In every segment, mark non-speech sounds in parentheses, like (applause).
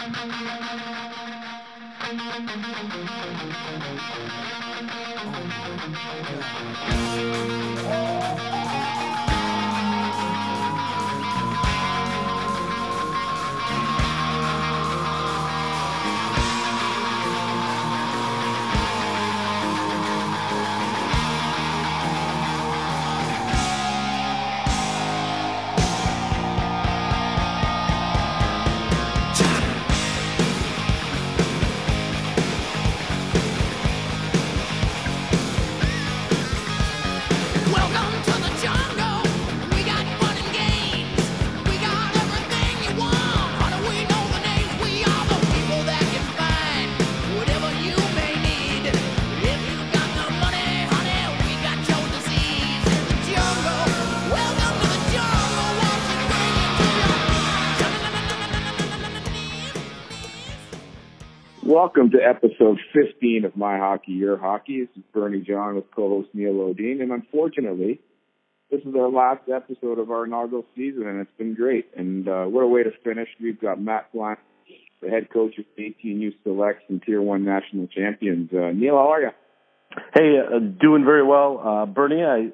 Welcome episode 15 of My Hockey, Your Hockey. This is Bernie John with co-host Neil Odine, and unfortunately, this is our last episode of our inaugural season, and it's been great. And uh, what a way to finish! We've got Matt Plante, the head coach of the 18U Selects and Tier One national champions. Uh, Neil, how are you? Hey, uh, doing very well, uh, Bernie. I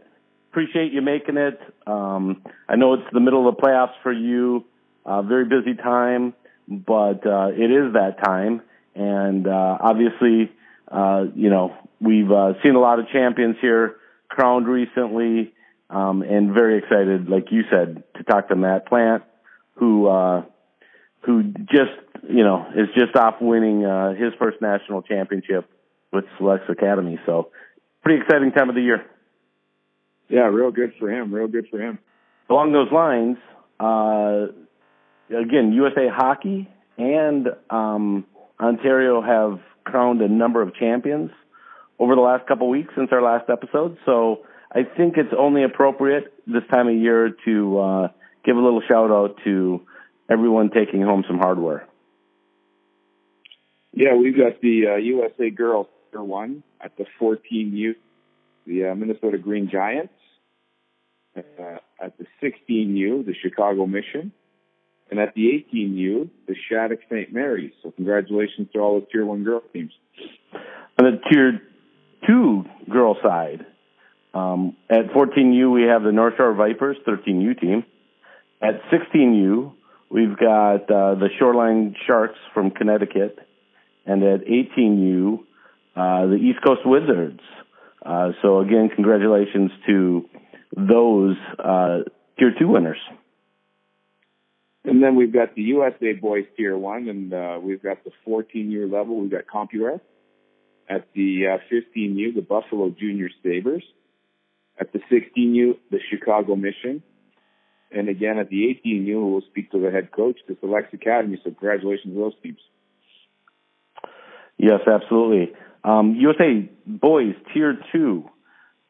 appreciate you making it. Um, I know it's the middle of the playoffs for you. Uh, very busy time, but uh, it is that time, and uh, obviously, uh, you know, we've uh, seen a lot of champions here crowned recently, um, and very excited, like you said, to talk to Matt Plante, who uh, who just you know is just off winning uh, his first national championship with Selects Academy. So pretty exciting time of the year. Yeah, real good for him. Real good for him. Along those lines, uh, again, USA Hockey and um, Ontario have crowned a number of champions over the last couple weeks since our last episode. So I think it's only appropriate this time of year to uh, give a little shout out to everyone taking home some hardware. Yeah, we've got the uh, USA Girls Tier One at the 14U, the uh, Minnesota Green Giants. Uh, at the 16U, the Chicago Mission, and at the 18U, the Shattuck St. Mary's. So congratulations to all the Tier One girls teams. On the tier two girl side, um, at 14U we have the North Shore Vipers 13U team. At 16U we've got uh, the Shoreline Sharks from Connecticut, and at 18U uh, the East Coast Wizards. Uh, so again, congratulations to those uh, tier two winners. And then we've got the USA Boys Tier One, and uh, we've got the 14-year level. We've got Compuware. At the uh, 15U, the Buffalo Junior Sabres. At the 16U, the Chicago Mission. And again, at the 18U, we'll speak to the head coach, the Selects Academy. So congratulations to those teams. Yes, absolutely. Um, USA Boys Tier Two,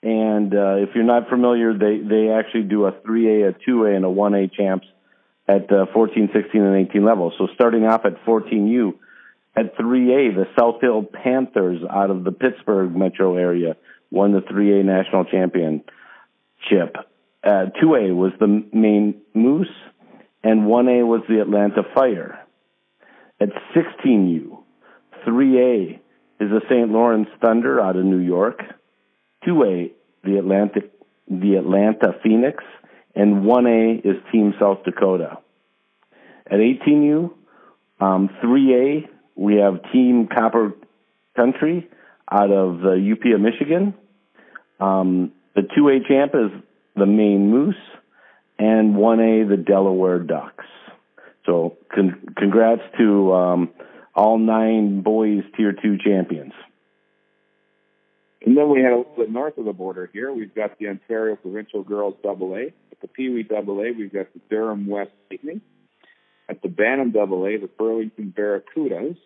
and uh, if you're not familiar, they they actually do a 3A, a 2A, and a 1A champs at uh, 14, 16, and 18 levels. So starting off at 14U, at 3A, the South Hill Panthers out of the Pittsburgh metro area won the 3A national championship. Uh, 2A was the Maine Moose, and 1A was the Atlanta Fire. At 16U, 3A is the St. Lawrence Thunder out of New York. 2A, the Atlantic, the Atlanta Phoenix, and 1A is Team South Dakota. At 18U, um, 3A, we have Team Copper Country out of the UP of Michigan. Um, the 2A champ is the Maine Moose, and 1A, the Delaware Ducks. So con- congrats to um, all nine boys Tier 2 champions. And then we had a little bit north of the border here. We've got the Ontario Provincial Girls Double A. The Pee Wee Double A, we've got the Durham West Lightning. At the Bantam Double A, the Burlington Barracudas.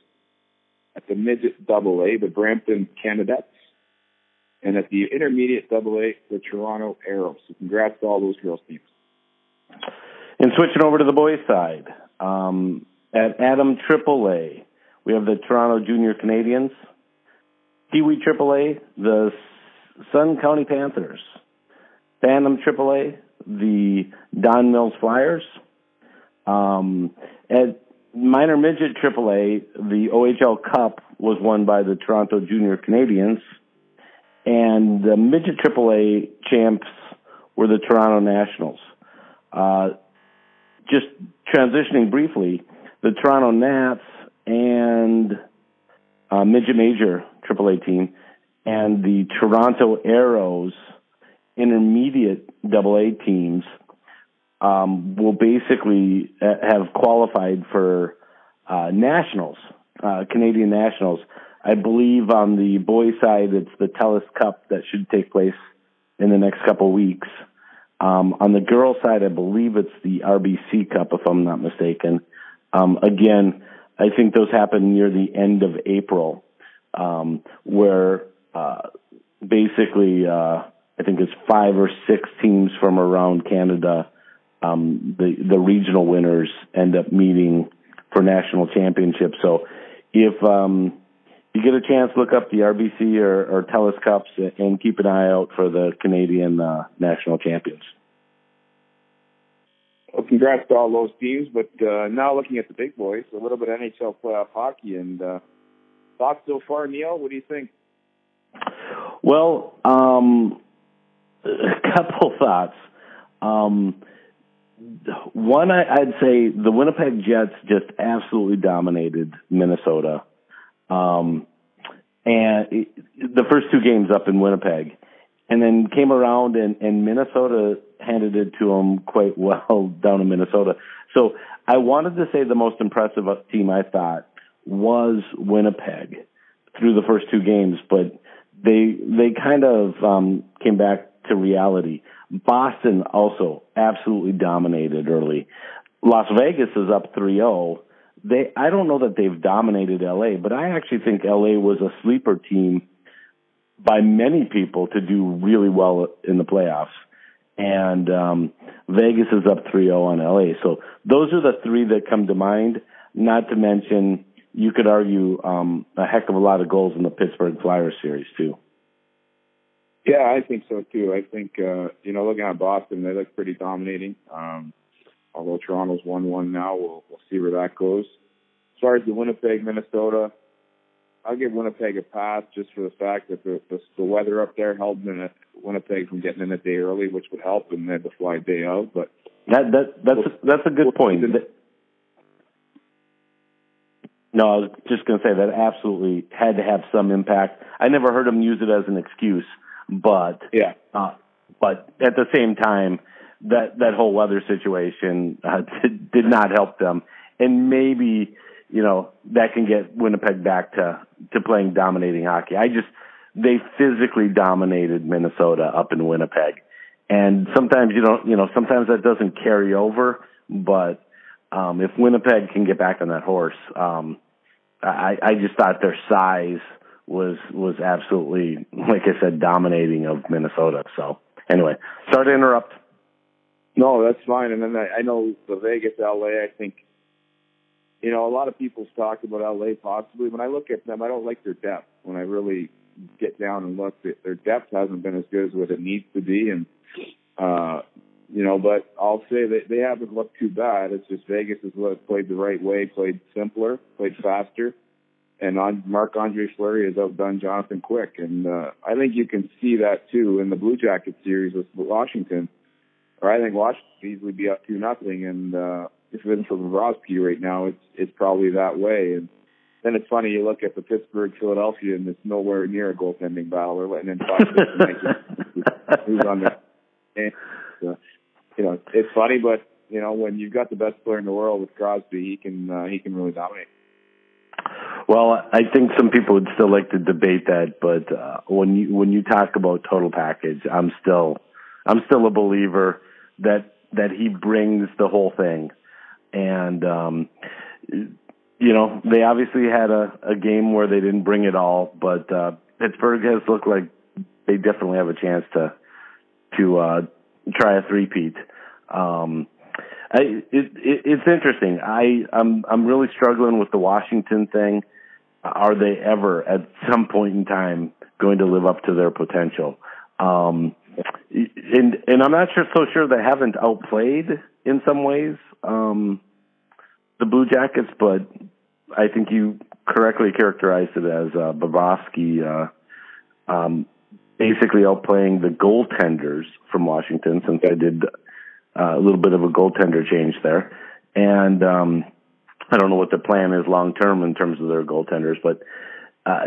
At the Midget Double A, the Brampton Canadettes. And at the Intermediate Double A, the Toronto Arrows. So congrats to all those girls teams. And switching over to the boys' side, um, at Atom AAA, we have the Toronto Junior Canadiens. Kiwi AAA, the Sun County Panthers. Bantam AAA, the Don Mills Flyers. Um, at minor midget AAA, the OHL Cup was won by the Toronto Junior Canadiens, and the midget AAA champs were the Toronto Nationals. Uh, just transitioning briefly, the Toronto Nats and uh, midget major AAA team and the Toronto Arrows intermediate AA teams um, will basically uh, have qualified for uh, nationals, uh, Canadian nationals. I believe on the boys' side, it's the TELUS Cup that should take place in the next couple of weeks. Um, on the girls' side, I believe it's the RBC Cup, if I'm not mistaken. Um, again, I think those happen near the end of April, um, where uh, basically uh, I think it's five or six teams from around Canada. Um, the the regional winners end up meeting for national championships. So if um, you get a chance, look up the RBC or, or TELUS Cups and keep an eye out for the Canadian uh, national champions. Well, congrats to all those teams. But uh, now looking at the big boys, a little bit of NHL playoff hockey and uh, thoughts so far, Neil. What do you think? Well, um, a couple (laughs) thoughts. Um, one, I, I'd say the Winnipeg Jets just absolutely dominated Minnesota. Um, and it, the first two games up in Winnipeg, and then came around and, and Minnesota handed it to them quite (laughs) well down in Minnesota. So I wanted to say the most impressive team I thought was Winnipeg through the first two games, but they they kind of um, came back to reality. Boston also absolutely dominated early. Las Vegas is up 3-0 they I don't know that they've dominated LA, but I actually think LA was a sleeper team by many people to do really well in the playoffs. And um Vegas is up 3-0 on LA. So those are the three that come to mind, not to mention you could argue um a heck of a lot of goals in the Pittsburgh Flyers series too. Yeah, I think so too. I think uh, you know, looking at Boston, they look pretty dominating. Um although Toronto's one one now, we'll we'll see where that goes. As far as the Winnipeg, Minnesota, I'll give Winnipeg a pass just for the fact that the the, the weather up there held Winnipeg from getting in a day early, which would help, and they had to fly day out. But that that that's a, that's a good point. No, I was just going to say that absolutely had to have some impact. I never heard them use it as an excuse, but yeah, uh, but at the same time, that that whole weather situation uh, (laughs) did, did not help them, and maybe you know that can get Winnipeg back to to playing dominating hockey. I just they physically dominated Minnesota up in Winnipeg, and sometimes you don't you know sometimes that doesn't carry over, but um, if Winnipeg can get back on that horse, um, I, I just thought their size was was absolutely like I said dominating of Minnesota. So anyway, sorry to interrupt. No, that's fine. And then I, I know the Vegas, LA. I think, you know, a lot of people's talked about LA possibly. When I look at them, I don't like their depth. When I really get down and look, their depth hasn't been as good as what it needs to be. And uh, you know, but I'll say that they haven't looked too bad. It's just Vegas has played the right way, played simpler, played faster. And on Marc Andre Fleury has outdone Jonathan Quick, and uh, I think you can see that too in the Blue Jacket series with Washington or I think Washington easily be up two nothing. And uh, if it isn't for Bobrovsky right now, it's it's probably that way. And then it's funny you look at the Pittsburgh Philadelphia, and it's nowhere near a goaltending battle. They're letting in five (laughs) who's on there. And, uh, you know, it's funny, but you know when you've got the best player in the world with Crosby, he can uh, he can really dominate. Well, I think some people would still like to debate that, but uh, when you when you talk about total package, I'm still I'm still a believer that that he brings the whole thing. And um you know, they obviously had a, a game where they didn't bring it all, but uh Pittsburgh has looked like they definitely have a chance to to uh try a three-peat. Um I, it, it, it's interesting. I, I'm I'm really struggling with the Washington thing. Are they ever at some point in time going to live up to their potential? Um, and and I'm not sure so sure they haven't outplayed in some ways. Um, the Blue Jackets, but I think you correctly characterized it as uh, Bobrovsky uh, um, basically outplaying the goaltenders from Washington since they did uh, a little bit of a goaltender change there. And um, I don't know what the plan is long term in terms of their goaltenders, but uh,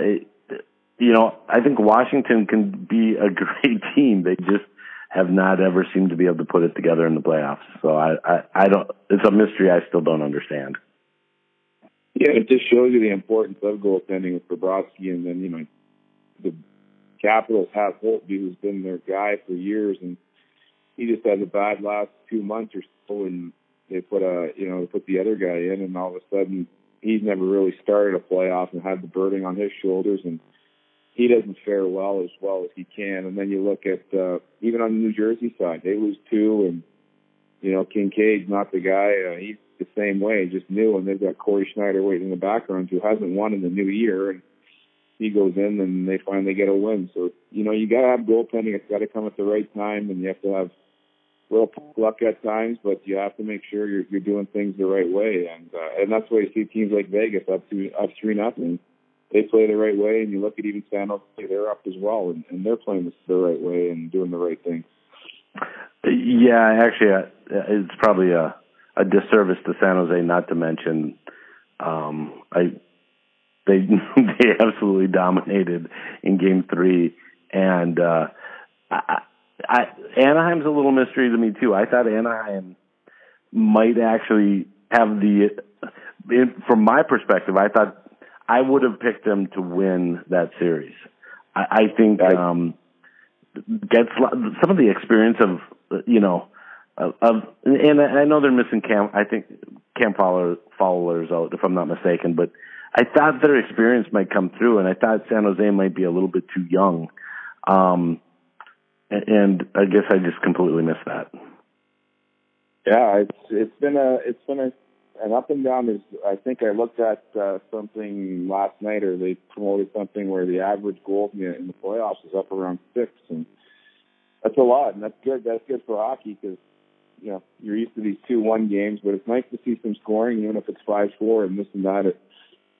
you know, I think Washington can be a (laughs) great team. They just have not ever seemed to be able to put it together in the playoffs. So I, I, I don't. It's a mystery I still don't understand. Yeah, it just shows you the importance of goaltending with Bobrovsky, and then you know the Capitals have Holtby, who's been their guy for years, and he just had a bad last two months or so, and they put a you know put the other guy in, and all of a sudden he's never really started a playoff and had the burden on his shoulders, and he doesn't fare well as well as he can. And then you look at uh, even on the New Jersey side, they lose two, and you know Kinkaid's not the guy. Uh, he's the same way, just new, and they've got Cory Schneider waiting in the background who hasn't won in the new year, and he goes in and they finally get a win. So you know you got to have goaltending. It's got to come at the right time, and you have to have little luck at times, but you have to make sure you're you're doing things the right way, and uh, and that's why you see teams like Vegas up to up three nothing. They play the right way, and you look at even San Jose; they're up as well, and, and they're playing the right way and doing the right thing. Yeah, actually, uh, it's probably a a disservice to San Jose not to mention um I they (laughs) they absolutely dominated in game 3 and uh I Anaheim's a little mystery to me too. I thought Anaheim might actually have the in, from my perspective, I thought I would have picked them to win that series. I, I think um gets some of the experience of you know of, of and I know they're missing Cam. I think Cam Fowler Fowler's out if I'm not mistaken, but I thought their experience might come through, and I thought San Jose might be a little bit too young. Um, and I guess I just completely missed that. Yeah, it's it's been a it's been a an up and down. Is I think I looked at uh, something last night, or they promoted something where the average goal in the, in the playoffs is up around six, and that's a lot, and that's good. That's good for hockey because you know you're used to these two one games, but it's nice to see some scoring, even if it's five four and this and that. It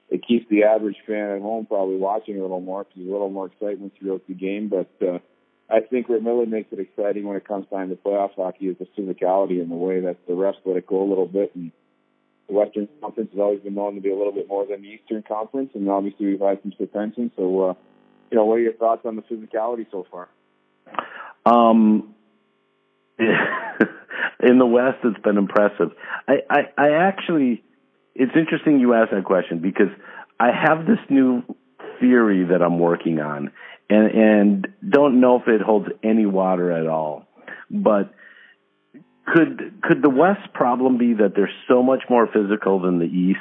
it keeps the average fan at home probably watching a little more because there's a little more excitement throughout the game. But uh, I think what really makes it exciting when it comes time to playoff hockey is the physicality and the way that the refs let it go a little bit. And the Western Conference has always been known to be a little bit more than the Eastern Conference, and obviously we've had some suspension. So, uh, you know, what are your thoughts on the physicality so far? Um, (laughs) in the West, it's been impressive. I, I, I actually, it's interesting you ask that question because I have this new theory that I'm working on, and and don't know if it holds any water at all. But could could the West problem be that they're so much more physical than the East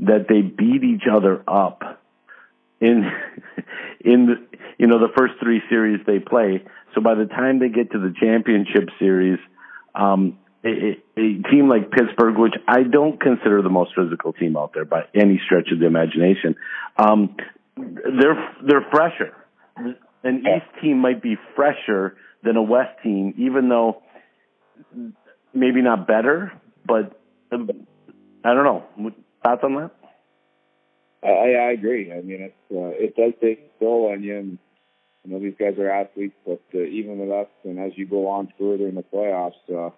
that they beat each other up in (laughs) in the, you know the first three series they play? So by the time they get to the championship series, um, a, a team like Pittsburgh, which I don't consider the most physical team out there by any stretch of the imagination, um, they're they're fresher. An East team might be fresher than a West team, even though maybe not better, but um, I don't know. Thoughts on that? I, I agree. I mean, it's uh, it does take a toll on you, and you know these guys are athletes, but uh, even with us, and as you go on further in the playoffs, uh,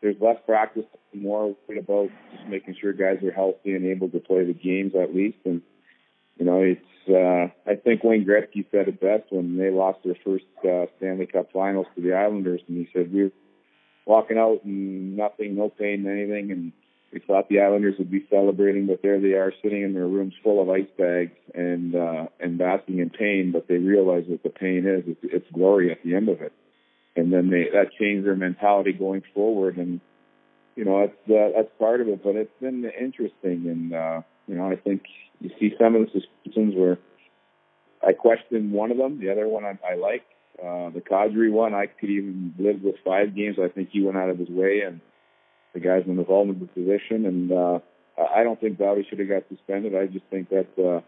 there's less practice, more about just making sure guys are healthy and able to play the games at least. And you know, it's uh, I think Wayne Gretzky said it best when they lost their first uh, Stanley Cup Finals to the Islanders, and he said we were walking out and nothing, no pain, anything, and we thought the Islanders would be celebrating, but there they are sitting in their rooms full of ice bags and uh, and basking in pain. But they realize what the pain is; it's, it's glory at the end of it and then they that changed their mentality going forward and you know that's uh, that's part of it but it's been interesting and uh you know i think you see some of the suspensions where i question one of them the other one i, I like. Uh the Kadri one i could even live with five games. I think he went out of his way and the guy's in a vulnerable position. And uh i don't think Bobby should have got suspended. I just think that's uh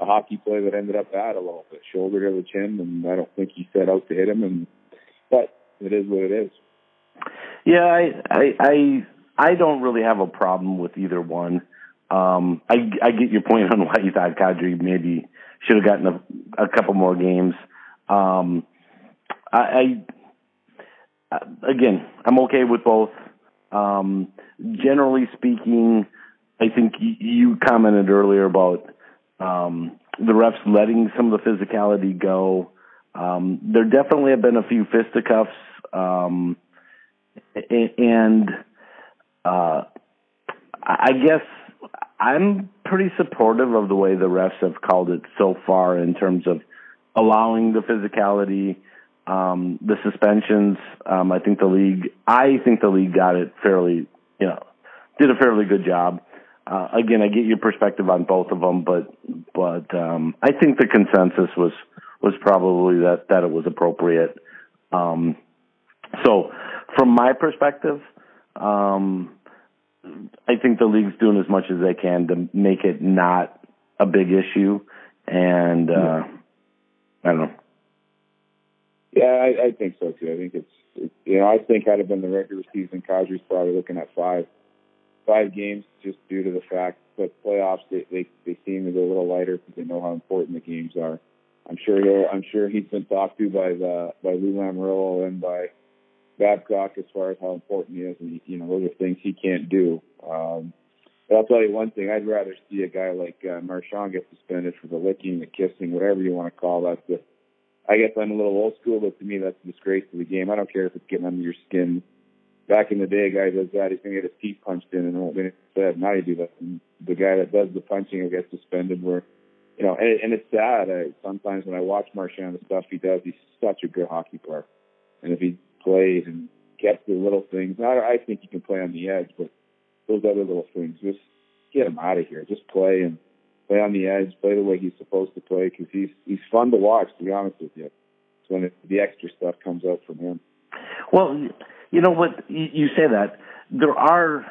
a hockey play that ended up bad a little bit shoulder to the chin and i don't think he set out to hit him. And but it is what it is. Yeah, I I I, I don't really have a problem with either one. Um, I I get your point on (laughs) why you thought Kadri maybe should have gotten a, a couple more games. Um, I, I again, I'm okay with both. Um, generally speaking, I think you commented earlier about um, the refs letting some of the physicality go. Um, there definitely have been a few fisticuffs, um, and uh, I guess I'm pretty supportive of the way the refs have called it so far in terms of allowing the physicality, um, the suspensions. Um, I think the league, I think the league got it fairly, you know, did a fairly good job. Uh, again, I get your perspective on both of them, but but um, I think the consensus was was probably that that it was appropriate. Um, so, from my perspective, um, I think the league's doing as much as they can to make it not a big issue, and uh, I don't know. Yeah, I, I think so too. I think it's, it, you know, I think had it been the regular season, Kadri's probably looking at five, five games just due to the fact that playoffs they they, they seem to go a little lighter because they know how important the games are. I'm sure he'll, I'm sure he's been talked to by the by Lou Lamoriello and by Babcock as far as how important he is, and you know those are things he can't do. Um, but I'll tell you one thing: I'd rather see a guy like uh, Marchand get suspended for the licking, the kissing, whatever you want to call that. The, I guess I'm a little old school, but to me that's a disgrace to the game. I don't care if it's getting under your skin. Back in the day, a guy does that, he's gonna get his teeth punched in, and it won't be said. Now you do that, and the guy that does the punching will get suspended. Where you know, and, and it's sad. I, sometimes when I watch Marchand the stuff he does, he's such a good hockey player, and if he played and kept the little things, I, I think he can play on the edge, but those other little things, just get him out of here. Just play and play on the edge, play the way he's supposed to play because he's he's fun to watch. To be honest with you, it's when it, the extra stuff comes out from him. Well, you know what? You, you say that there are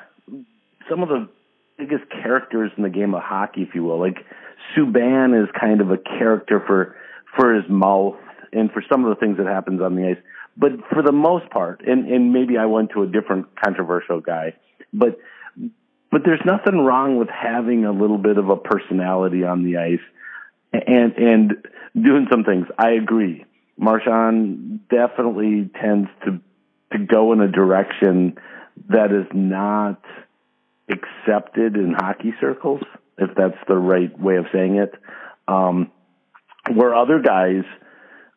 some of the biggest characters in the game of hockey, if you will. Like Subban is kind of a character for for his mouth and for some of the things that happens on the ice. But for the most part, and and maybe I went to a different controversial guy, but but there's nothing wrong with having a little bit of a personality on the ice and and doing some things. I agree. Marchand definitely tends to to go in a direction that is not accepted in hockey circles, if that's the right way of saying it. Um, where other guys,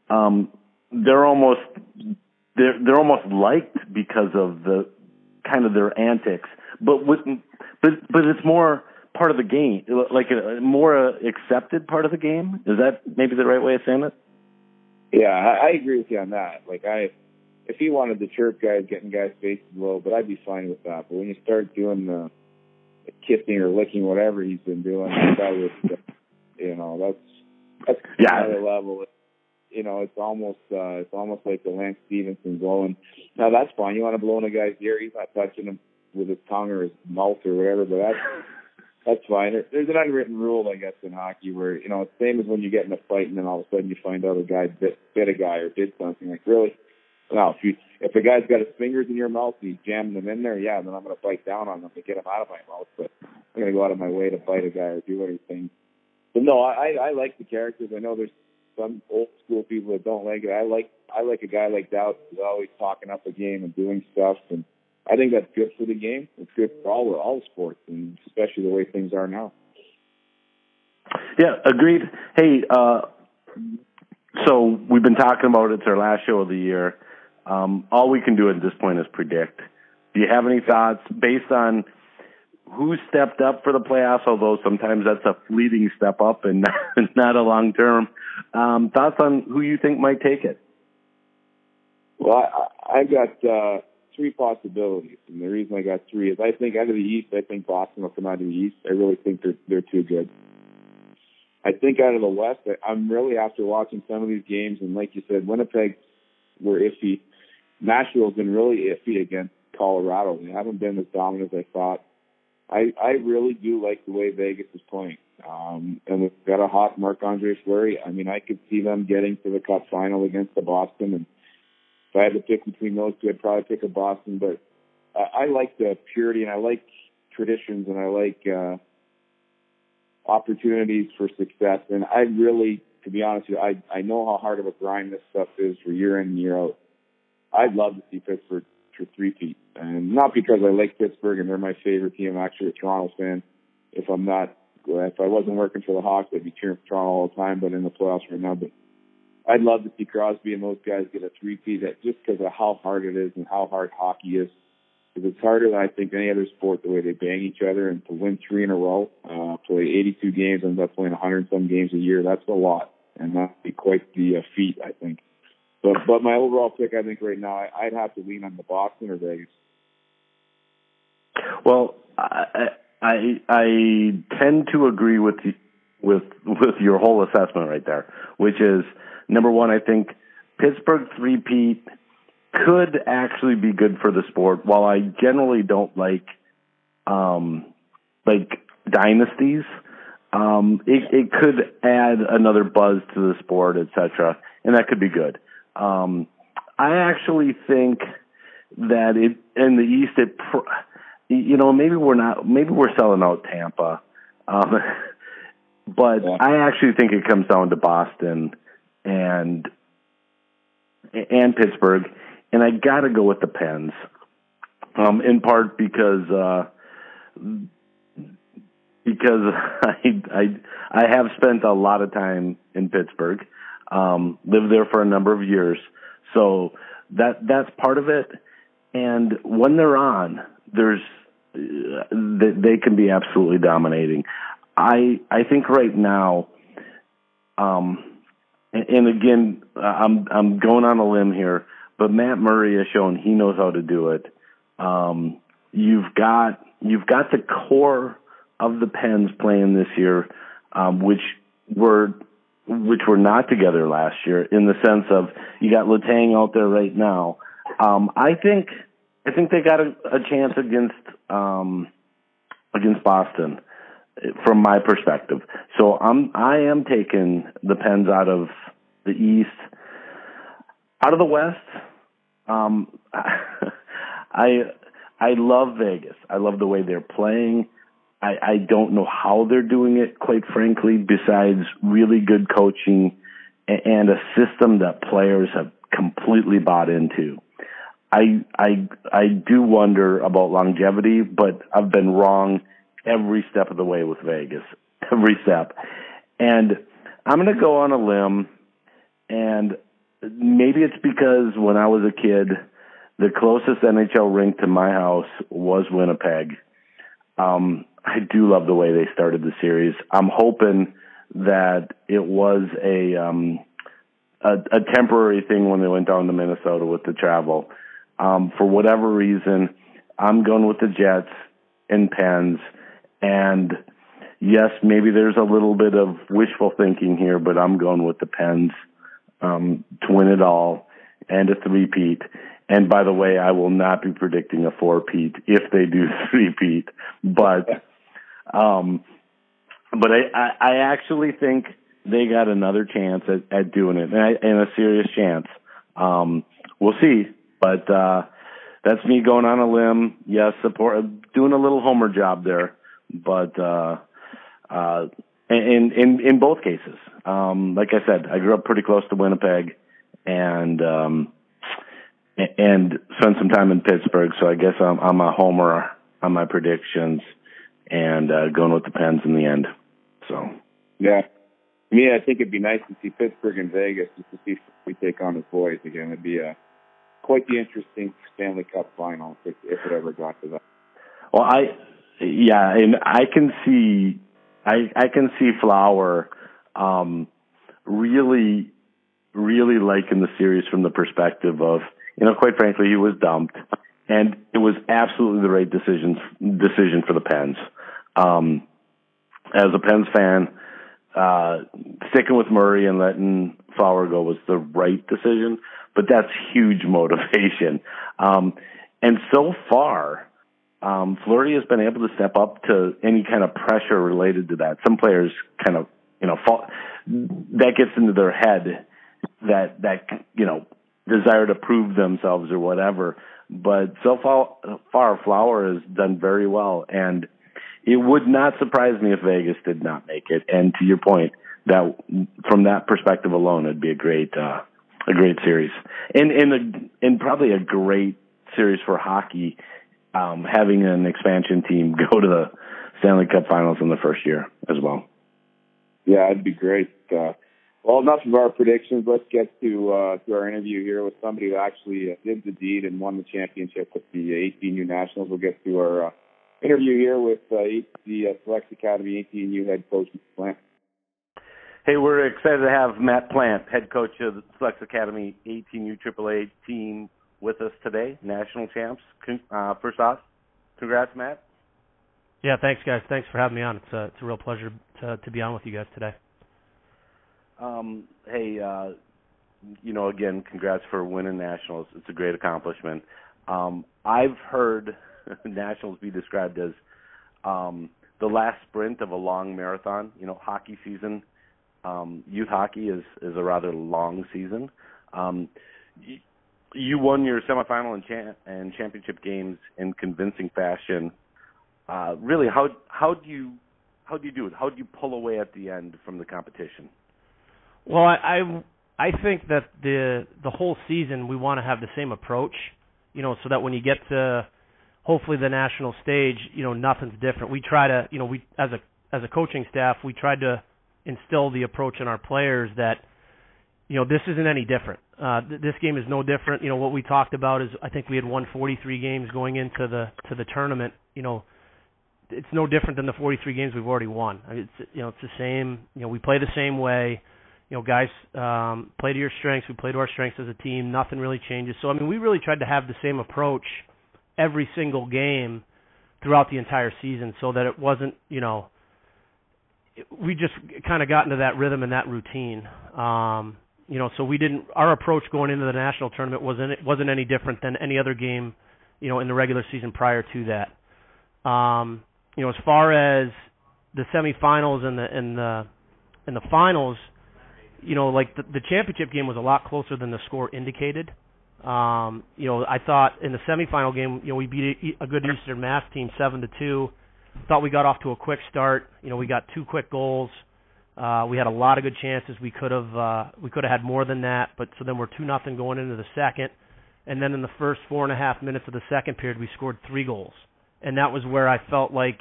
um, they're almost they're they're almost liked because of the kind of their antics, but with but but it's more part of the game, like a more uh, accepted part of the game. Is that maybe the right way of saying it? Yeah, I, I agree with you on that. Like I, if he wanted to chirp guys, getting guys faces low, but I'd be fine with that. But when you start doing the, the kissing or licking, whatever he's been doing, that was, (laughs) you know, that's that's Yeah. another level. You know, it's almost uh it's almost like the Lance Stephenson blowing. Now that's fine. You want to blow in a guy's ear, he's not touching him with his tongue or his mouth or whatever, but that's (laughs) that's fine. There- There's an unwritten rule, I guess, in hockey where you know it's same as when you get in a fight and then all of a sudden you find out a guy bit, bit a guy or did something. Like really, now if you if a guy's got his fingers in your mouth and he's jamming them in there, yeah, then I'm gonna bite down on them to get him out of my mouth. But I'm gonna go out of my way to bite a guy or do anything. But no, I I like the characters. I know there's some old school people that don't like it. I like I like a guy like Dowd who's always talking up the game and doing stuff and I think that's good for the game. It's good for all all sports, and especially the way things are now. Yeah, agreed. Hey, uh, so we've been talking about it's our last show of the year. Um, all we can do at this point is predict. Do you have any thoughts based on who stepped up for the playoffs? Although sometimes that's a fleeting step up and (laughs) not a long term. Um, thoughts on who you think might take it? Well, I, I got uh, three possibilities, and the reason I got three is I think out of the East, I think Boston will come out of the East. I really think they're they're too good. I think out of the West, I'm really after watching some of these games, and like you said, Winnipeg were iffy. Nashville's been really iffy against Colorado. They haven't been as dominant as I thought. I I really do like the way Vegas is playing. Um, and we've got a hot Marc Andre Fleury. I mean, I could see them getting to the Cup final against the Boston. And if I had to pick between those two, I'd probably pick a Boston. But I, I like the purity and I like traditions and I like uh, opportunities for success. And I really, to be honest with you, I I know how hard of a grind this stuff is for year in and year out. I'd love to see Pittsburgh for three-peat, and not because I like Pittsburgh and they're my favorite team. I'm actually a Toronto fan. If I'm not, if I wasn't working for the Hawks, I'd be cheering for Toronto all the time. But in the playoffs right now, but I'd love to see Crosby and those guys get a three-peat just because of how hard it is and how hard hockey is. Because it's harder than I think any other sport the way they bang each other and to win three in a row, uh, play 82 games, and up playing 100 some games a year. That's a lot, and that'd be quite the uh, feat, I think. But but my overall pick, I think right now, I, I'd have to lean on the Boston or Vegas. Well, I I, I tend to agree with with with your whole assessment right there, which is number one. I think Pittsburgh three-peat could actually be good for the sport. While I generally don't like um like dynasties, um, it, it could add another buzz to the sport, etc., and that could be good. Um, I actually think that it in the East, it you know maybe we're not maybe we're selling out Tampa, um, (laughs) but Yeah. I actually think it comes down to Boston and and Pittsburgh, and I got to go with the Pens, um, in part because uh, because (laughs) I I I have spent a lot of time in Pittsburgh, um, lived there for a number of years, so that that's part of it. And when they're on, there's they, they can be absolutely dominating. I I think right now, um, and, and again, I'm I'm going on a limb here, but Matt Murray has shown he knows how to do it. Um, you've got you've got the core of the Pens playing this year, um, which were which were not together last year in the sense of you got Letang out there right now. Um, I think I think they got a, a chance against um, against Boston from my perspective. So I'm I am taking the Pens out of the East, out of the West. Um, (laughs) I I love Vegas. I love the way they're playing. I, I don't know how they're doing it, quite frankly, besides really good coaching and a system that players have completely bought into. I I I do wonder about longevity, but I've been wrong every step of the way with Vegas, (laughs) every step. And I'm going to go on a limb, and maybe it's because when I was a kid, the closest NHL rink to my house was Winnipeg. Um, I do love the way they started the series. I'm hoping that it was a um, a, a temporary thing when they went down to Minnesota with the travel. Um, for whatever reason, I'm going with the Jets and Pens. And yes, maybe there's a little bit of wishful thinking here, but I'm going with the Pens um, to win it all and a three-peat. And by the way, I will not be predicting a four-peat if they do (laughs) three-peat. But um, but I, I, I actually think they got another chance at, at doing it, and, I, and a serious chance. Um, we'll see, but uh, that's me going on a limb. Yes, support doing a little homer job there, but uh, uh, in in in both cases, um, like I said, I grew up pretty close to Winnipeg, and um, and spent some time in Pittsburgh. So I guess I'm I'm a homer on my predictions, and uh, going with the Pens in the end. So Yeah. Me, I think it'd be nice to see Pittsburgh and Vegas just to see if we take on the boys again. It'd be a quite the interesting Stanley Cup final if it, if it ever got to that. Well, I yeah, and I can see I I can see Flower um really really liking the series from the perspective of you know quite frankly he was dumped and it was absolutely the right decision decision for the Pens. Um as a Pens fan, uh sticking with Murray and letting Flower go was the right decision, but that's huge motivation. Um and so far um, Fleury has been able to step up to any kind of pressure related to that. Some players kind of, you know, fall, that gets into their head that that you know desire to prove themselves or whatever. but so far, far Flower has done very well, and it would not surprise me if Vegas did not make it. And to your point, that from that perspective alone, it'd be a great, uh, a great series, and and a, and probably a great series for hockey. Um, having an expansion team (laughs) go to the Stanley Cup Finals in the first year as well. Yeah, it'd be great. Uh, well, enough of our predictions. Let's get to uh, to our interview here with somebody who actually uh, did the deed and won the championship with the 18U Nationals. We'll get to our uh, interview here with uh, the uh, Select Academy 18U head coach Matt Plante. Hey, we're excited to have Matt Plante, head coach of the Select Academy 18U AAA team, with us today, national champs. Uh, first off, congrats, Matt. Yeah, thanks, guys. Thanks for having me on. It's a it's a real pleasure to to be on with you guys today. Um, hey, uh, you know, again, congrats for winning nationals. It's a great accomplishment. Um, I've heard (laughs) nationals be described as um, the last sprint of a long marathon. You know, hockey season, um, youth hockey is is a rather long season. Um, you, you won your semifinal and, cha- and championship games in convincing fashion. Uh, really, how how do you how do you do it? How do you pull away at the end from the competition? Well, I I, I think that the the whole season we want to have the same approach, you know, so that when you get to hopefully the national stage, you know, nothing's different. We try to, you know, we as a as a coaching staff, we tried to instill the approach in our players that you know this isn't any different. Uh, th- this game is no different. You know what we talked about is I think we had won 43 games going into the to the tournament. You know, it's no different than the 43 games we've already won. I mean, it's you know it's the same. You know we play the same way you know, guys um, play to your strengths. We play to our strengths as a team. Nothing really changes. So I mean, we really tried to have the same approach every single game throughout the entire season, so that it wasn't, you know, we just kind of got into that rhythm and that routine. Um, you know, so we didn't. Our approach going into the national tournament wasn't wasn't any different than any other game, you know, in the regular season prior to that. Um, you know, as far as the semifinals and the and the and the finals you know, like the, the championship game was a lot closer than the score indicated. Um, you know, I thought in the semifinal game, you know, we beat a, a good Eastern Mass team seven to two. Thought we got off to a quick start. You know, we got two quick goals. Uh, we had a lot of good chances. We could have uh, we could have had more than that, but so then we're two nothing going into the second, and then in the first four and a half minutes of the second period, we scored three goals, and that was where I felt like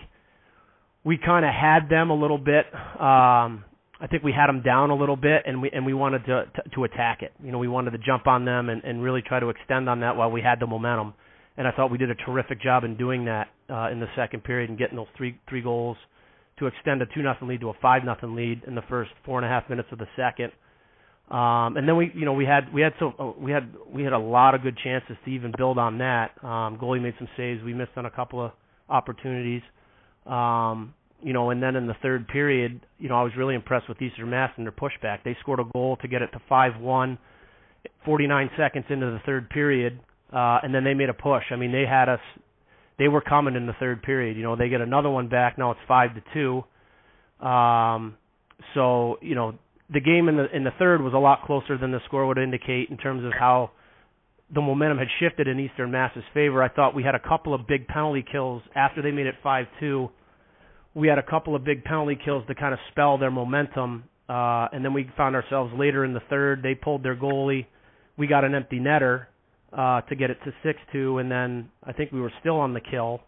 we kind of had them a little bit. Um, I think we had them down a little bit, and we and we wanted to to, to attack it. You know, we wanted to jump on them and, and really try to extend on that while we had the momentum. And I thought we did a terrific job in doing that uh, in the second period and getting those three three goals to extend a two nothing lead to a five nothing lead in the first four and a half minutes of the second. Um, and then we, you know, we had we had so uh, we had we had a lot of good chances to even build on that. Um, goalie made some saves. We missed on a couple of opportunities. Um, you know, and then in the third period, you know, I was really impressed with Eastern Mass and their pushback. They scored a goal to get it to 5-1, 49 seconds into the third period, uh, and then they made a push. I mean, they had us. They were coming in the third period. You know, they get another one back. Now it's five to two. Um, so you know, the game in the in the third was a lot closer than the score would indicate in terms of how the momentum had shifted in Eastern Mass's favor. I thought we had a couple of big penalty kills after they made it five two we had a couple of big penalty kills to kind of spell their momentum, uh, and then we found ourselves later in the third. They pulled their goalie. We got an empty netter uh, to get it to six two, and then I think we were still on the kill,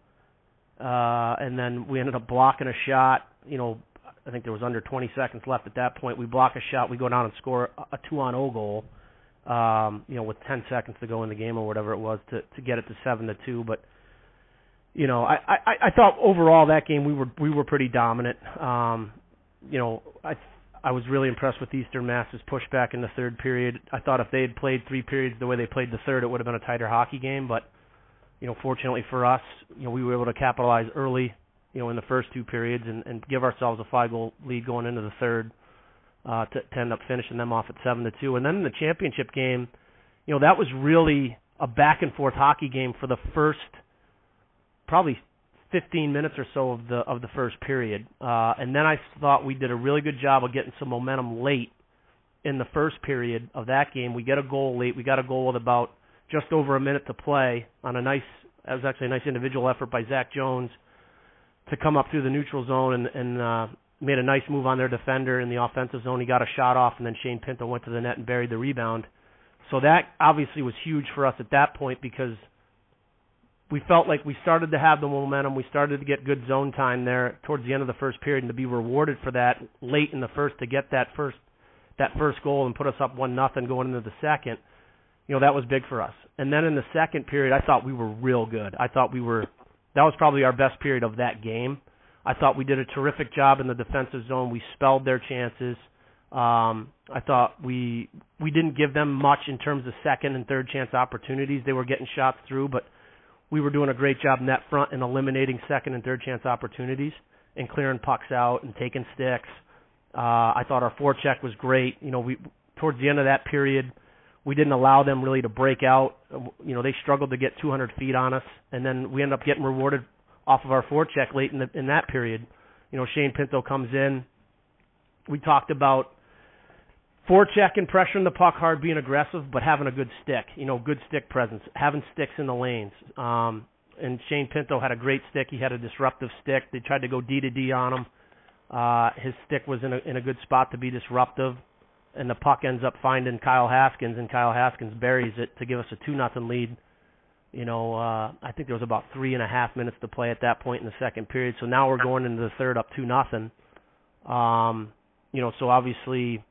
uh, and then we ended up blocking a shot. You know, I think there was under 20 seconds left at that point. We block a shot. We go down and score a two on O goal. Um, you know, with 10 seconds to go in the game or whatever it was to to get it to seven to two, but you know, I, I I thought overall that game we were we were pretty dominant. Um, you know, I I was really impressed with Eastern Mass's pushback in the third period. I thought if they had played three periods the way they played the third, it would have been a tighter hockey game. But you know, fortunately for us, you know, we were able to capitalize early, you know, in the first two periods and, and give ourselves a five goal lead going into the third uh, to, to end up finishing them off at seven to two. And then in the championship game, you know, that was really a back and forth hockey game for the first probably 15 minutes or so of the of the first period, uh, and then I thought we did a really good job of getting some momentum late in the first period of that game. We get a goal late. We got a goal with about just over a minute to play on a nice. That was actually a nice individual effort by Zach Jones to come up through the neutral zone and, and uh, made a nice move on their defender in the offensive zone. He got a shot off, and then Shane Pinto went to the net and buried the rebound. So that obviously was huge for us at that point because we felt like we started to have the momentum. We started to get good zone time there towards the end of the first period, and to be rewarded for that late in the first to get that first that first goal and put us up one nothing going into the second. You know that was big for us. And then in the second period, I thought we were real good. I thought we were that was probably our best period of that game. I thought we did a terrific job in the defensive zone. We spelled their chances. Um, I thought we we didn't give them much in terms of second and third chance opportunities. They were getting shots through, but we were doing a great job net front and eliminating second and third chance opportunities and clearing pucks out and taking sticks. Uh, I thought our forecheck was great. You know, we towards the end of that period, we didn't allow them really to break out. You know, they struggled to get 200 feet on us, and then we ended up getting rewarded off of our forecheck late in the in that period. You know, Shane Pinto comes in. We talked about forecheck and pressuring the puck hard, being aggressive, but having a good stick. You know, good stick presence, having sticks in the lanes. Um, and Shane Pinto had a great stick. He had a disruptive stick. They tried to go D to D on him. Uh, his stick was in a in a good spot to be disruptive, and the puck ends up finding Kyle Haskins, and Kyle Haskins buries it to give us a two nothing lead. You know, uh, I think there was about three and a half minutes to play at that point in the second period. So now we're going into the third up two nothing. Um, you know, so obviously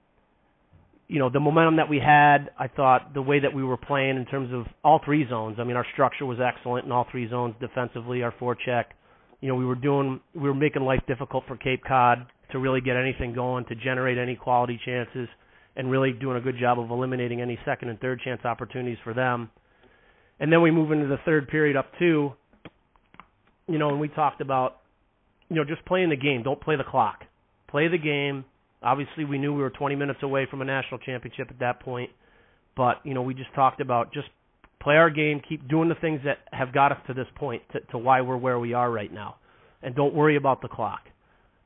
you know, the momentum that we had, I thought the way that we were playing in terms of all three zones. I mean, our structure was excellent in all three zones defensively, our forecheck. You know, we were doing we were making life difficult for Cape Cod to really get anything going, to generate any quality chances and really doing a good job of eliminating any second and third chance opportunities for them. And then we move into the third period up two. You know, and we talked about you know, just playing the game, don't play the clock. Play the game Obviously, we knew we were 20 minutes away from a national championship at that point, but you know, we just talked about just play our game, keep doing the things that have got us to this point, to, to why we're where we are right now, and don't worry about the clock.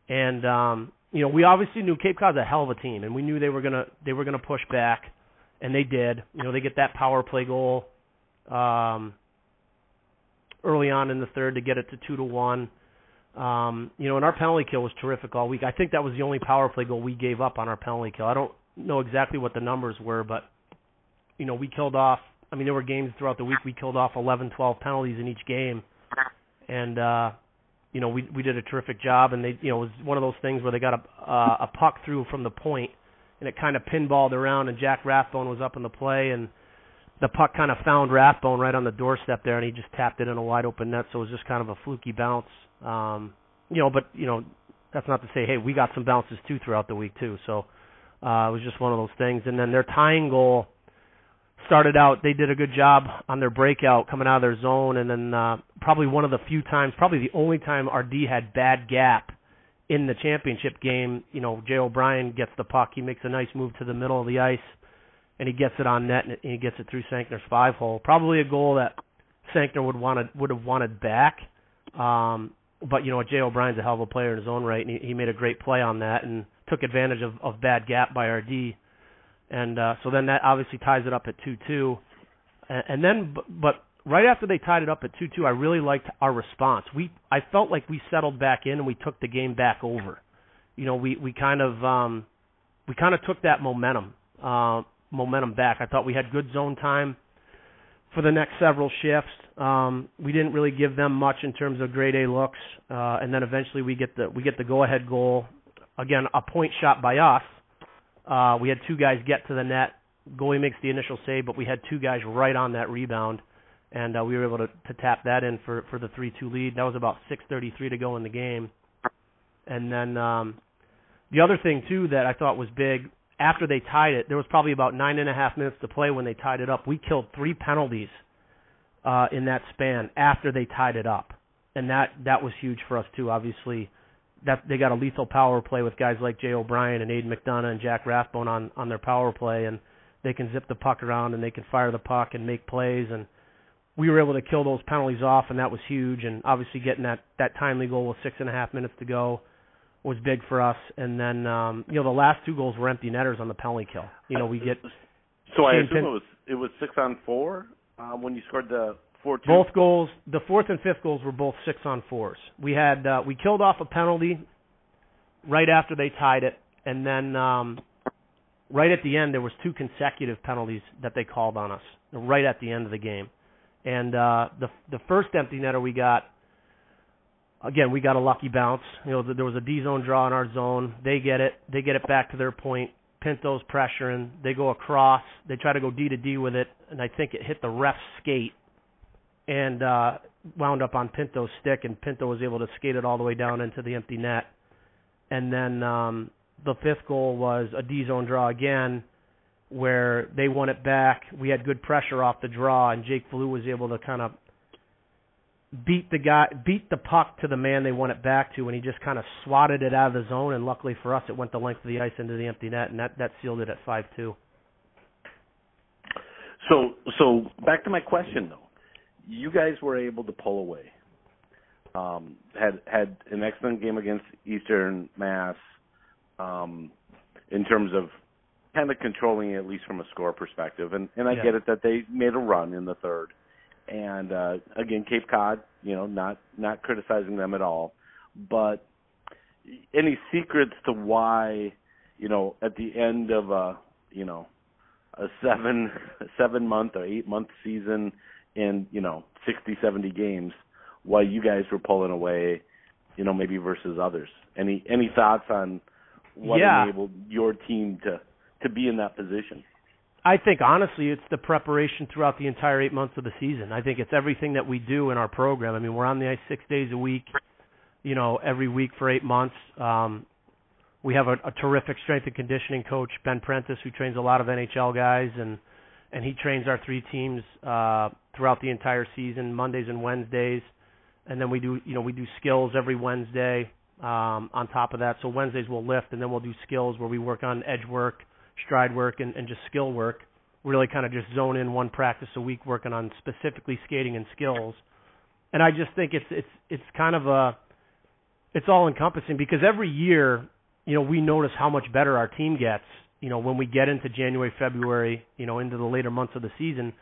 And um, you know, we obviously knew Cape Cod's a hell of a team, and we knew they were gonna they were gonna push back, and they did. You know, they get that power play goal um, early on in the third to get it to two to one. Um, you know, and our penalty kill was terrific all week. I think that was the only power play goal we gave up on our penalty kill. I don't know exactly what the numbers were, but you know, we killed off. I mean, there were games throughout the week we killed off 11, 12 penalties in each game, and uh, you know, we we did a terrific job. And they, you know, it was one of those things where they got a uh, a puck through from the point, and it kind of pinballed around, and Jack Rathbone was up in the play, and the puck kind of found Rathbone right on the doorstep there, and he just tapped it in a wide open net. So it was just kind of a fluky bounce um, you know, but you know, that's not to say, hey, we got some bounces too throughout the week too. So uh, it was just one of those things. And then their tying goal started out. They did a good job on their breakout coming out of their zone, and then uh, probably one of the few times, probably the only time our D had bad gap in the championship game. You know, Jay O'Brien gets the puck. He makes a nice move to the middle of the ice, and he gets it on net, and he gets it through Sankner's five hole. Probably a goal that Sankner would want would have wanted back. Um, but you know, Jay O'Brien's a hell of a player in his own right, and he, he made a great play on that and took advantage of, of bad gap by our D, and uh, so then that obviously ties it up at two two, and, and then but, but right after they tied it up at two two, I really liked our response. We I felt like we settled back in and we took the game back over. You know, we we kind of um, we kind of took that momentum uh, momentum back. I thought we had good zone time for the next several shifts. Um, we didn't really give them much in terms of grade A looks, uh, and then eventually we get the we get the go ahead goal. Again, a point shot by us. Uh, we had two guys get to the net. Goalie makes the initial save, but we had two guys right on that rebound, and uh, we were able to, to tap that in for for the three two lead. That was about 6:33 to go in the game, and then um, the other thing too that I thought was big after they tied it, there was probably about nine and a half minutes to play when they tied it up. We killed three penalties uh, in that span after they tied it up, and that that was huge for us too. Obviously, that they got a lethal power play with guys like Jay O'Brien and Aidan McDonough and Jack Rathbone on on their power play, and they can zip the puck around and they can fire the puck and make plays and we were able to kill those penalties off and that was huge and obviously getting that that timely goal with six and a half minutes to go was big for us. And then um, you know the last two goals were empty netters on the penalty kill. You know we get so I assume Pin- it was it was six on four um, when you scored the four two? Both goals, the fourth and fifth goals were both six on fours. We had uh, we killed off a penalty right after they tied it, and then um, right at the end there was two consecutive penalties that they called on us right at the end of the game. And uh, the the first empty netter we got, again we got a lucky bounce. You know there was a D zone draw in our zone. They get it, they get it back to their point. Pinto's pressuring. They go across. They try to go D to D with it, and I think it hit the ref's skate and uh, wound up on Pinto's stick, and Pinto was able to skate it all the way down into the empty net. And then um, the fifth goal was a D zone draw again, where they won it back. We had good pressure off the draw, and Jake Falou was able to kind of beat the guy, beat the puck to the man they won it back to, and he just kind of swatted it out of the zone. And luckily for us, it went the length of the ice into the empty net, and that that sealed it at five two. So, so back to my question though. You guys were able to pull away. Um, had had an excellent game against Eastern Mass um, in terms of kind of controlling it, at least from a score perspective. And and I Yeah. get it that they made a run in the third. And uh, again, Cape Cod, you know, not not criticizing them at all, but any secrets to why, you know, at the end of a you know a seven (laughs) seven month or eight month season in you know sixty seventy games, why you guys were pulling away, you know, maybe versus others. Any any thoughts on what Yeah. enabled your team to to be in that position? I think honestly, it's the preparation throughout the entire eight months of the season. I think it's everything that we do in our program. I mean, we're on the ice six days a week, you know, every week for eight months. Um, we have a, a terrific strength and conditioning coach, Ben Prentice, who trains a lot of NHL guys, and and he trains our three teams uh, throughout the entire season, Mondays and Wednesdays, and then we do, you know, we do skills every Wednesday. Um, on top of that, so Wednesdays we'll lift, and then we'll do skills where we work on edge work stride work and, and just skill work. Really kind of just zone in one practice a week working on specifically skating and skills. And I just think it's it's it's kind of a it's all encompassing because every year, you know, we notice how much better our team gets, you know, when we get into January, February, you know, into the later months of the season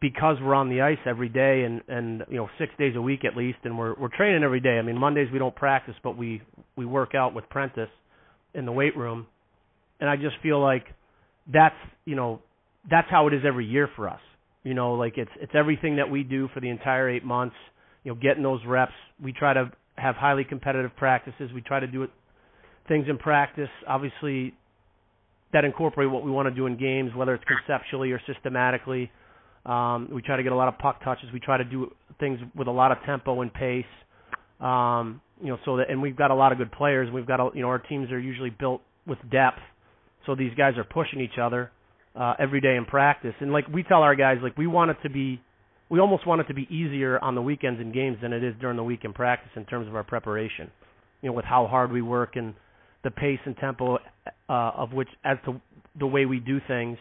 because we're on the ice every day and and you know 6 days a week at least and we're we're training every day. I mean, Mondays we don't practice, but we we work out with Prentice in the weight room and I just feel like that's you know that's how it is every year for us. You know, like it's it's everything that we do for the entire eight months. You know, getting those reps. We try to have highly competitive practices. We try to do it things in practice. Obviously, that incorporate what we want to do in games, whether it's conceptually or systematically. Um, we try to get a lot of puck touches. We try to do things with a lot of tempo and pace. Um, you know, so that and we've got a lot of good players. We've got a, you know our teams are usually built with depth so these guys are pushing each other uh, every day in practice. And like we tell our guys, like we want it to be, we almost want it to be easier on the weekends and games than it is during the week in practice in terms of our preparation. You know, with how hard we work and the pace and tempo uh, of which as to the way we do things.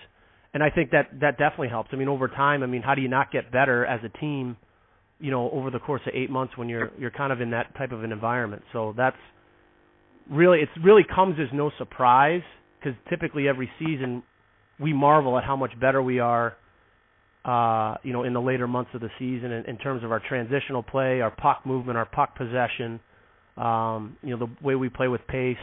And I think that that definitely helps. I mean, over time, I mean, how do you not get better as a team? You know, over the course of eight months when you're you're kind of in that type of an environment. So that's really it's really comes as no surprise because typically every season we marvel at how much better we are uh you know in the later months of the season in, in terms of our transitional play our puck movement our puck possession um you know the way we play with pace.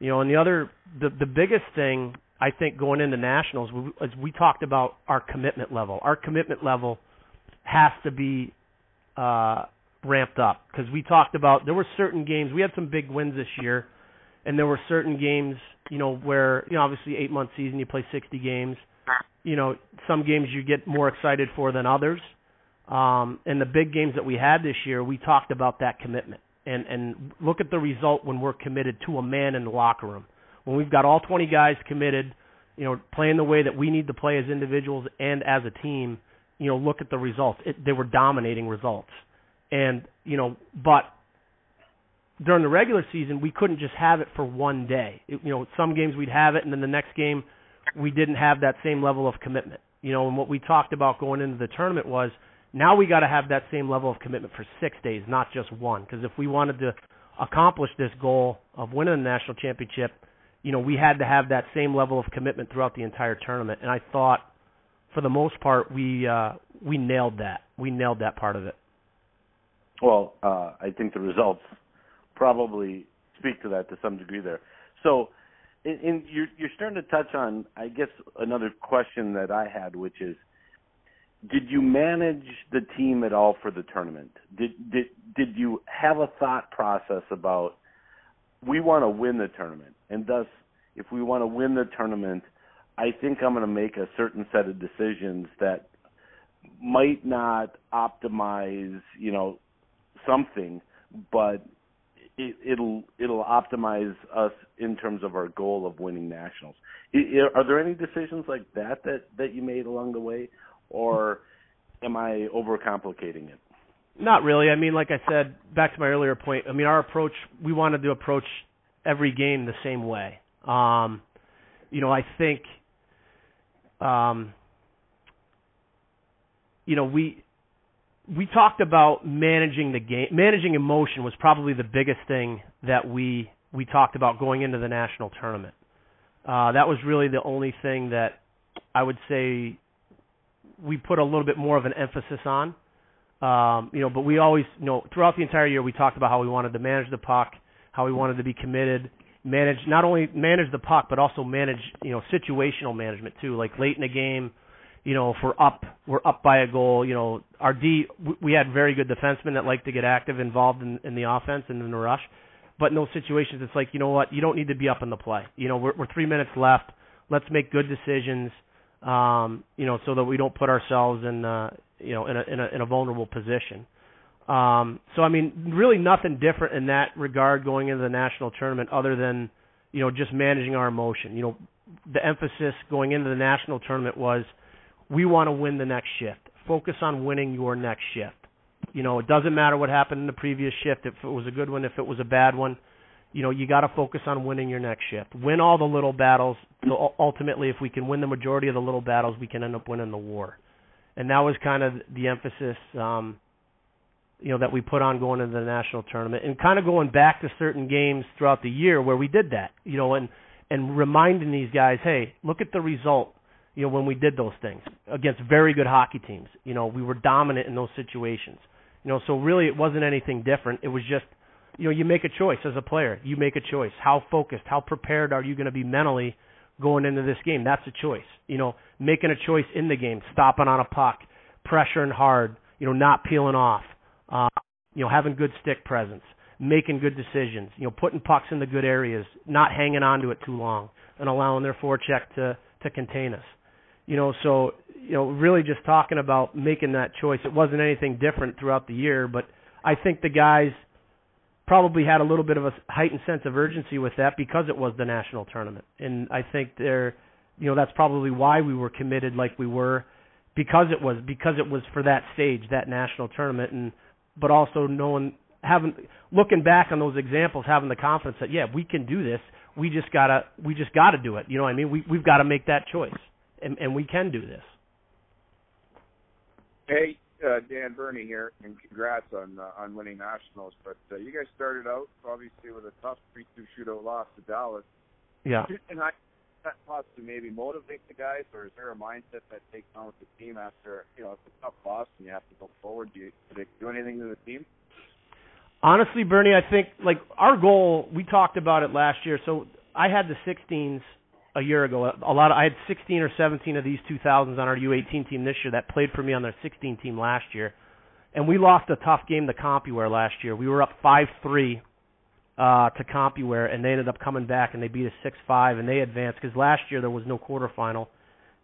You know and the other the the biggest thing i think going into nationals as we talked about our commitment level. Our commitment level has to be uh ramped up because we talked about there were certain games. We had some big wins this year and there were certain games, you know, where you know obviously eight month season you play 60 games. You know, some games you get more excited for than others. Um, and the big games that we had this year, we talked about that commitment and and look at the result when we're committed to a man in the locker room. When we've got all 20 guys committed, you know, playing the way that we need to play as individuals and as a team. You know, look at the results. It, they were dominating results, and you know, but during the regular season, we couldn't just have it for one day. It, you know, some games we'd have it, and then the next game we didn't have that same level of commitment. You know, and what we talked about going into the tournament was now we got to have that same level of commitment for six days, not just one. Because if we wanted to accomplish this goal of winning the national championship, you know, we had to have that same level of commitment throughout the entire tournament. And I thought, for the most part, we uh, we nailed that. We nailed that part of it. Well, uh, I think the results probably speak to that to some degree there. So, in, in, you're, you're starting to touch on, I guess, another question that I had, which is, did you manage the team at all for the tournament? Did did did you have a thought process about we want to win the tournament, and thus, if we want to win the tournament, I think I'm going to make a certain set of decisions that might not optimize, you know, something, but it, it'll it'll optimize us in terms of our goal of winning nationals. Are there any decisions like that that that you made along the way, or am I overcomplicating it? Not really. I mean, like I said, back to my earlier point. I mean, our approach we wanted to approach every game the same way. Um, you know, I think, um, you know, we we talked about managing the game. Managing emotion was probably the biggest thing that we we talked about going into the national tournament. Uh, that was really the only thing that I would say we put a little bit more of an emphasis on. Um, you know, but we always, you know, throughout the entire year, we talked about how we wanted to manage the puck, how we wanted to be committed, manage not only manage the puck, but also manage, you know, situational management too. Like late in the game, you know, if we're up, we're up by a goal. You know, our D, we had very good defensemen that like to get active, involved in, in the offense and in the rush. But in those situations, it's like, you know what, you don't need to be up in the play. You know, we're, we're three minutes left. Let's make good decisions um, you know, so that we don't put ourselves in, uh, you know, in a, in a in a vulnerable position. Um, so I mean, really nothing different in that regard going into the national tournament, other than, you know, just managing our emotion. You know, the emphasis going into the national tournament was, we want to win the next shift. Focus on winning your next shift. You know, it doesn't matter what happened in the previous shift. If it was a good one, if it was a bad one, you know, you got to focus on winning your next shift. Win all the little battles. So ultimately, if we can win the majority of the little battles, we can end up winning the war. And that was kind of the emphasis, um, you know, that we put on going into the national tournament, and kind of going back to certain games throughout the year where we did that, you know, and and reminding these guys, hey, look at the result, you know, when we did those things against very good hockey teams. You know, we were dominant in those situations. You know, so really it wasn't anything different. It was just you know, you make a choice as a player. You make a choice. How focused, how prepared are you going to be mentally going into this game? That's a choice. You know, making a choice in the game, stopping on a puck, pressuring hard, you know, not peeling off, uh, you know, having good stick presence, making good decisions, you know, putting pucks in the good areas, not hanging on to it too long, and allowing their forecheck to to contain us. You know, so you know, really just talking about making that choice. It wasn't anything different throughout the year, but I think the guys – probably had a little bit of a heightened sense of urgency with that because it was the national tournament. And I think there, you know, that's probably why we were committed like we were because it was because it was for that stage, that national tournament, and but also knowing having looking back on those examples, having the confidence that yeah, we can do this. We just gotta we just gotta do it. You know what I mean? We we've got to make that choice, and and we can do this. Hey, uh, Dan Burney here, and congrats on uh, on winning nationals. But uh, you guys started out obviously with a tough three-two shootout loss to Dallas. Yeah. And I that possibly maybe motivate the guys, or is there a mindset that takes on with the team after you know it's a tough loss and you have to go forward? Do you do, they do anything to the team? Honestly, Bernie, I think like our goal. We talked about it last year. So I had the 16s a year ago. A lot of, I had 16 or 17 of these 2000s on our U18 team this year that played for me on their 16 team last year, and we lost a tough game to Compuware last year. We were up five three uh, to Compuware, and they ended up coming back and they beat us six five, and they advanced because last year there was no quarterfinal.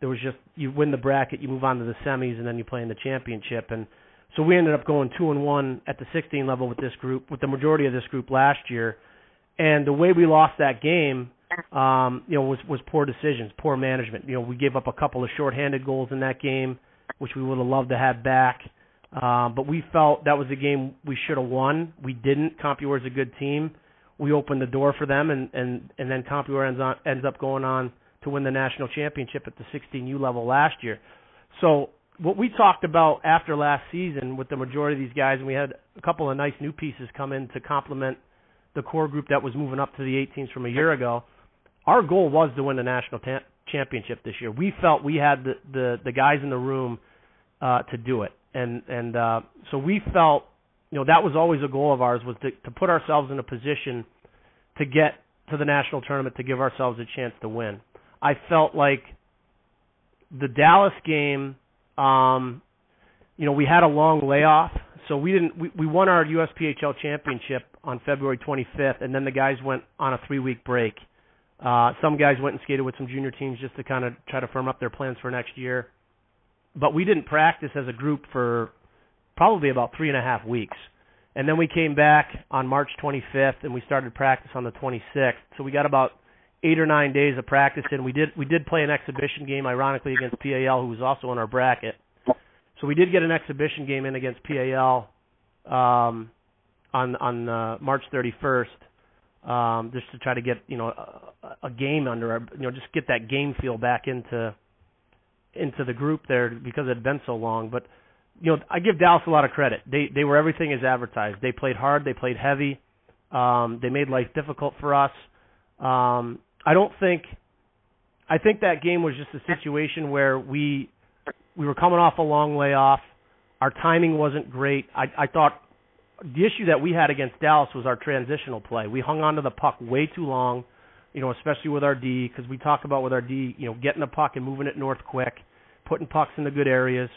There was just you win the bracket, you move on to the semis, and then you play in the championship. And so we ended up going two and one at the 16 level with this group, with the majority of this group last year. And the way we lost that game um, you know, was was poor decisions, poor management. You know, we gave up a couple of shorthanded goals in that game, which we would have loved to have back. Um, but we felt that was a game we should have won. We didn't. Compuware is a good team. We opened the door for them, and and and then Compuware ends on ends up going on to win the national championship at the 16U level last year. So what we talked about after last season with the majority of these guys, and we had a couple of nice new pieces come in to complement the core group that was moving up to the 18s from a year ago our goal was to win the national ta- championship this year. We felt we had the the, the guys in the room uh, to do it. And and uh, so we felt, you know, that was always a goal of ours was to, to put ourselves in a position to get to the national tournament to give ourselves a chance to win. I felt like the Dallas game, um, you know, we had a long layoff, so we didn't. We, we won our USPHL championship on February 25th, and then the guys went on a three-week break. Uh, some guys went and skated with some junior teams just to kind of try to firm up their plans for next year. But we didn't practice as a group for probably about three and a half weeks. And then we came back on March 25th and we started practice on the 26th. So we got about eight or nine days of practice and we did we did play an exhibition game ironically against PAL who was also in our bracket. So we did get an exhibition game in against PAL um on on uh, March 31st um just to try to get, you know, a, a game under our you know just get that game feel back into into the group there because it had been so long, but you know, I give Dallas a lot of credit. They they were everything as advertised. They played hard, they played heavy. Um they made life difficult for us. Um I don't think I think that game was just a situation where we we were coming off a long layoff. Our timing wasn't great. I I thought the issue that we had against Dallas was our transitional play. We hung on to the puck way too long, you know, especially with our D because we talk about with our D, you know, getting the puck and moving it north quick, putting pucks in the good areas.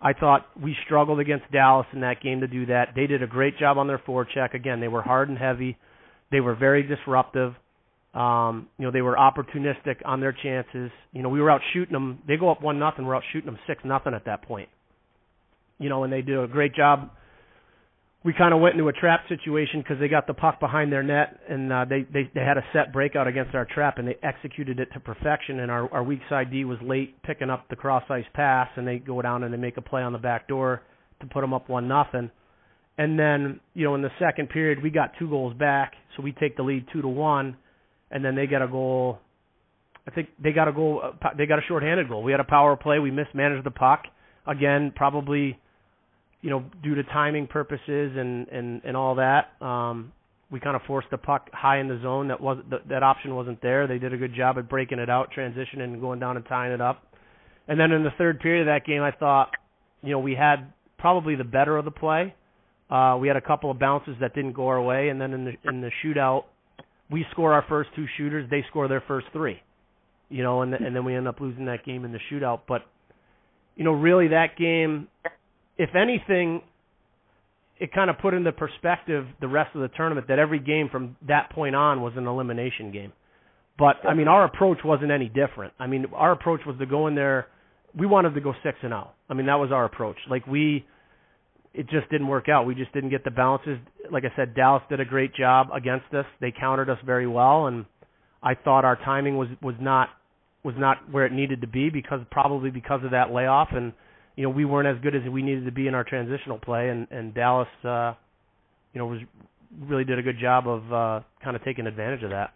I thought we struggled against Dallas in that game to do that. They did a great job on their forecheck. Again, they were hard and heavy. They were very disruptive. Um, you know, they were opportunistic on their chances. You know, we were out shooting them. They go up one nothing. We're out shooting them six nothing at that point. You know, and they do a great job. We kind of went into a trap situation because they got the puck behind their net, and uh, they they they had a set breakout against our trap, and they executed it to perfection. And our our weak side D was late picking up the cross ice pass, and they go down and they make a play on the back door to put them up one nothing. And then you know in the second period we got two goals back, so we take the lead two to one and then they got a goal. I think they got a goal. uh, They got a shorthanded goal. We had a power play. We mismanaged the puck again, probably, you know, due to timing purposes and and and all that. Um, we kind of forced the puck high in the zone. That was that, option wasn't there. They did a good job at breaking it out, transitioning, and going down and tying it up. And then in the third period of that game, I thought, you know, we had probably the better of the play. Uh, we had a couple of bounces that didn't go our way, and then in the in the shootout, we score our first two shooters, they score their first three. You know, and and then we end up losing that game in the shootout. But you know, really that game, if anything, it kind of put into perspective the rest of the tournament that every game from that point on was an elimination game. But I mean, our approach wasn't any different. I mean, our approach was to go in there. We wanted to go six and zero. I mean, that was our approach. Like we, it just didn't work out. We just didn't get the bounces. Like I said, Dallas did a great job against us. They countered us very well, and I thought our timing was was not was not where it needed to be because probably because of that layoff, and you know we weren't as good as we needed to be in our transitional play, and and Dallas, uh, you know, was really did a good job of uh, kind of taking advantage of that.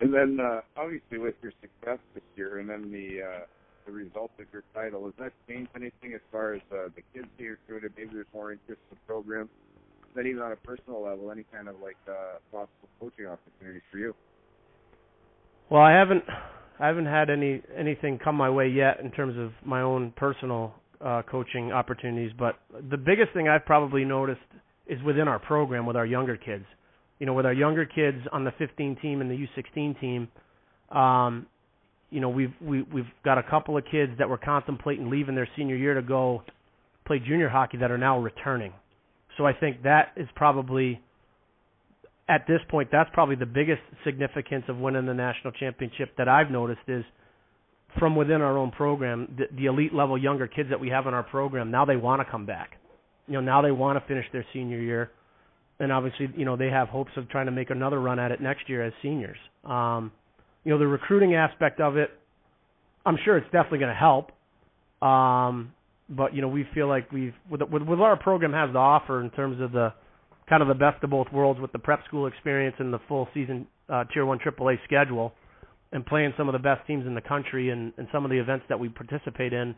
And then uh, obviously with your success this year, and then the uh, the result of your title, has that changed anything as far as uh, the kids that you're recruited? Maybe there's more interest in the program. Then even on a personal level, any kind of like uh, possible coaching opportunities for you? Well, I haven't I haven't had any anything come my way yet in terms of my own personal uh, coaching opportunities. But the biggest thing I've probably noticed is within our program with our younger kids. You know, with our younger kids on the 15 team and the U16 team, um, you know, we've we, we've got a couple of kids that were contemplating leaving their senior year to go play junior hockey that are now returning. So I think that is probably at this point that's probably the biggest significance of winning the national championship that I've noticed is from within our own program, the, the elite level younger kids that we have in our program now they want to come back. You know, now they want to finish their senior year, and obviously, you know, they have hopes of trying to make another run at it next year as seniors. Um, you know, the recruiting aspect of it, I'm sure it's definitely going to help. Um, but you know, we feel like we've with, with with what our program has to offer in terms of the kind of the best of both worlds with the prep school experience and the full season uh, Tier One AAA schedule, and playing some of the best teams in the country and, and some of the events that we participate in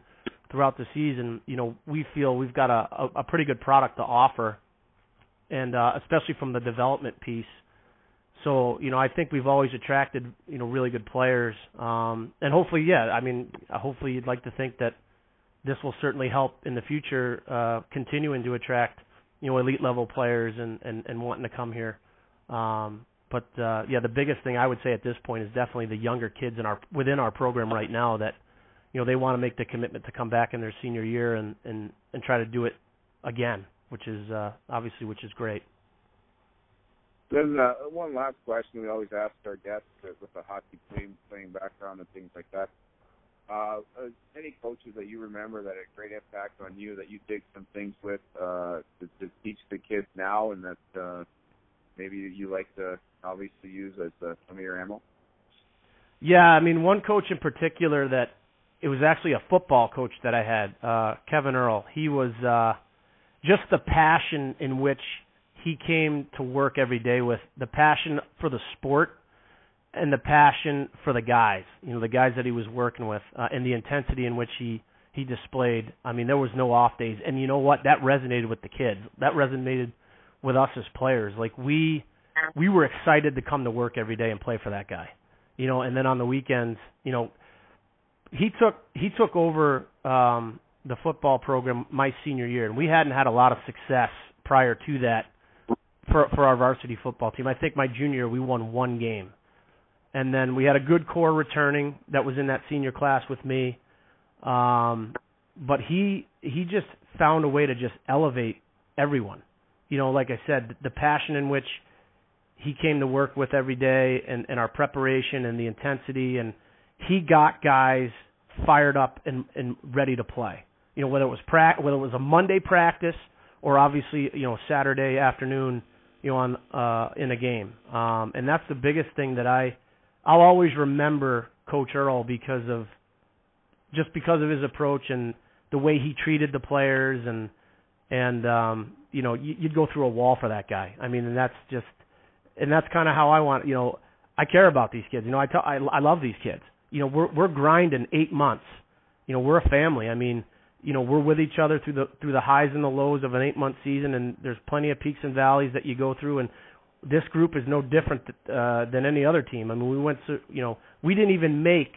throughout the season. You know, we feel we've got a, a, a pretty good product to offer, and uh, especially from the development piece. So you know, I think we've always attracted you know really good players, um, and hopefully, yeah. I mean, hopefully, you'd like to think that this will certainly help in the future, uh, continuing to attract you know elite level players and and and wanting to come here. Um, but uh, yeah, the biggest thing I would say at this point is definitely the younger kids in our within our program right now that you know they want to make the commitment to come back in their senior year and and and try to do it again, which is uh, obviously which is great. Then uh, one last question we always ask our guests with a hockey playing, playing background and things like that. Uh, uh, any coaches that you remember that had great impact on you that you did some things with uh, to, to teach the kids now and that uh, maybe you like to obviously use as uh, some of your ammo? Yeah, I mean one coach in particular that it was actually a football coach that I had, uh, Kevin Earl. He was uh, just the passion in which he came to work every day with, the passion for the sport and the passion for the guys, you know, the guys that he was working with, uh, and the intensity in which he he displayed. I mean, there was no off days, and you know what? That resonated with the kids. That resonated with us as players. Like we we were excited to come to work every day and play for that guy, you know. And then on the weekends, you know, he took he took over um, the football program my senior year, and we hadn't had a lot of success prior to that for for our varsity football team. I think my junior year we won one game and then we had a good core returning that was in that senior class with me. Um, but he he just found a way to just elevate everyone. You know, like I said, the passion in which he came to work with every day, and, and our preparation and the intensity, and he got guys fired up and, and ready to play. You know, whether it was pra- whether it was a Monday practice or obviously you know Saturday afternoon, you know, on uh, in a game. Um, and that's the biggest thing that I I'll always remember Coach Earl because of just because of his approach and the way he treated the players and and um you know you, you'd go through a wall for that guy. I mean, and that's just and that's kind of how I want. You know, I care about these kids. You know, I tell I I love these kids. You know, we're we're grinding eight months. You know, we're a family. I mean, you know, we're with each other through the through the highs and the lows of an eight month season, and there's plenty of peaks and valleys that you go through, and this group is no different uh, than any other team. I mean, we went to you know we didn't even make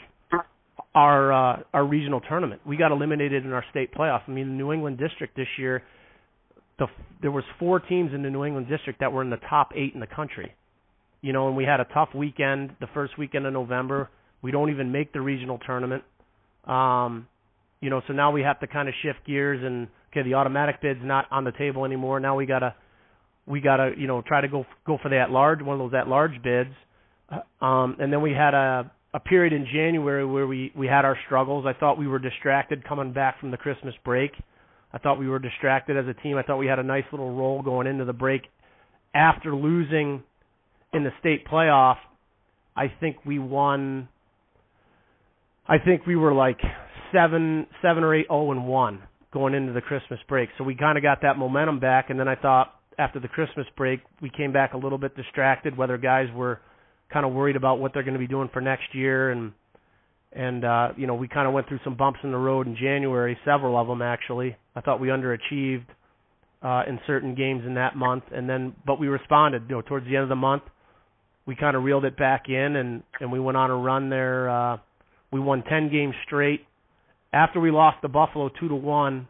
our uh, our regional tournament. We got eliminated in our state playoff. I mean, the New England district this year, the there was four teams in the New England district that were in the top eight in the country. You know, and we had a tough weekend, the first weekend of November. We don't even make the regional tournament. Um, you know, so now we have to kind of shift gears and okay, the automatic bid's not on the table anymore. Now we got to we got to you know try to go go for that large one of those at large bids. Uh, um, and then we had a a period in January where we we had our struggles. I thought we were distracted coming back from the Christmas break. I thought we were distracted as a team. I thought we had a nice little roll going into the break. After losing in the state playoff, I think we won. I think we were like seven, seven or eight, zero and one going into the Christmas break. So we kind of got that momentum back, and then I thought after the Christmas break, we came back a little bit distracted, whether guys were kind of worried about what they're going to be doing for next year and and uh you know, we kind of went through some bumps in the road in January, several of them actually. I thought we underachieved uh in certain games in that month and then but we responded, you know, towards the end of the month. We kind of reeled it back in and and we went on a run there uh we won 10 games straight. After we lost to Buffalo 2 to 1,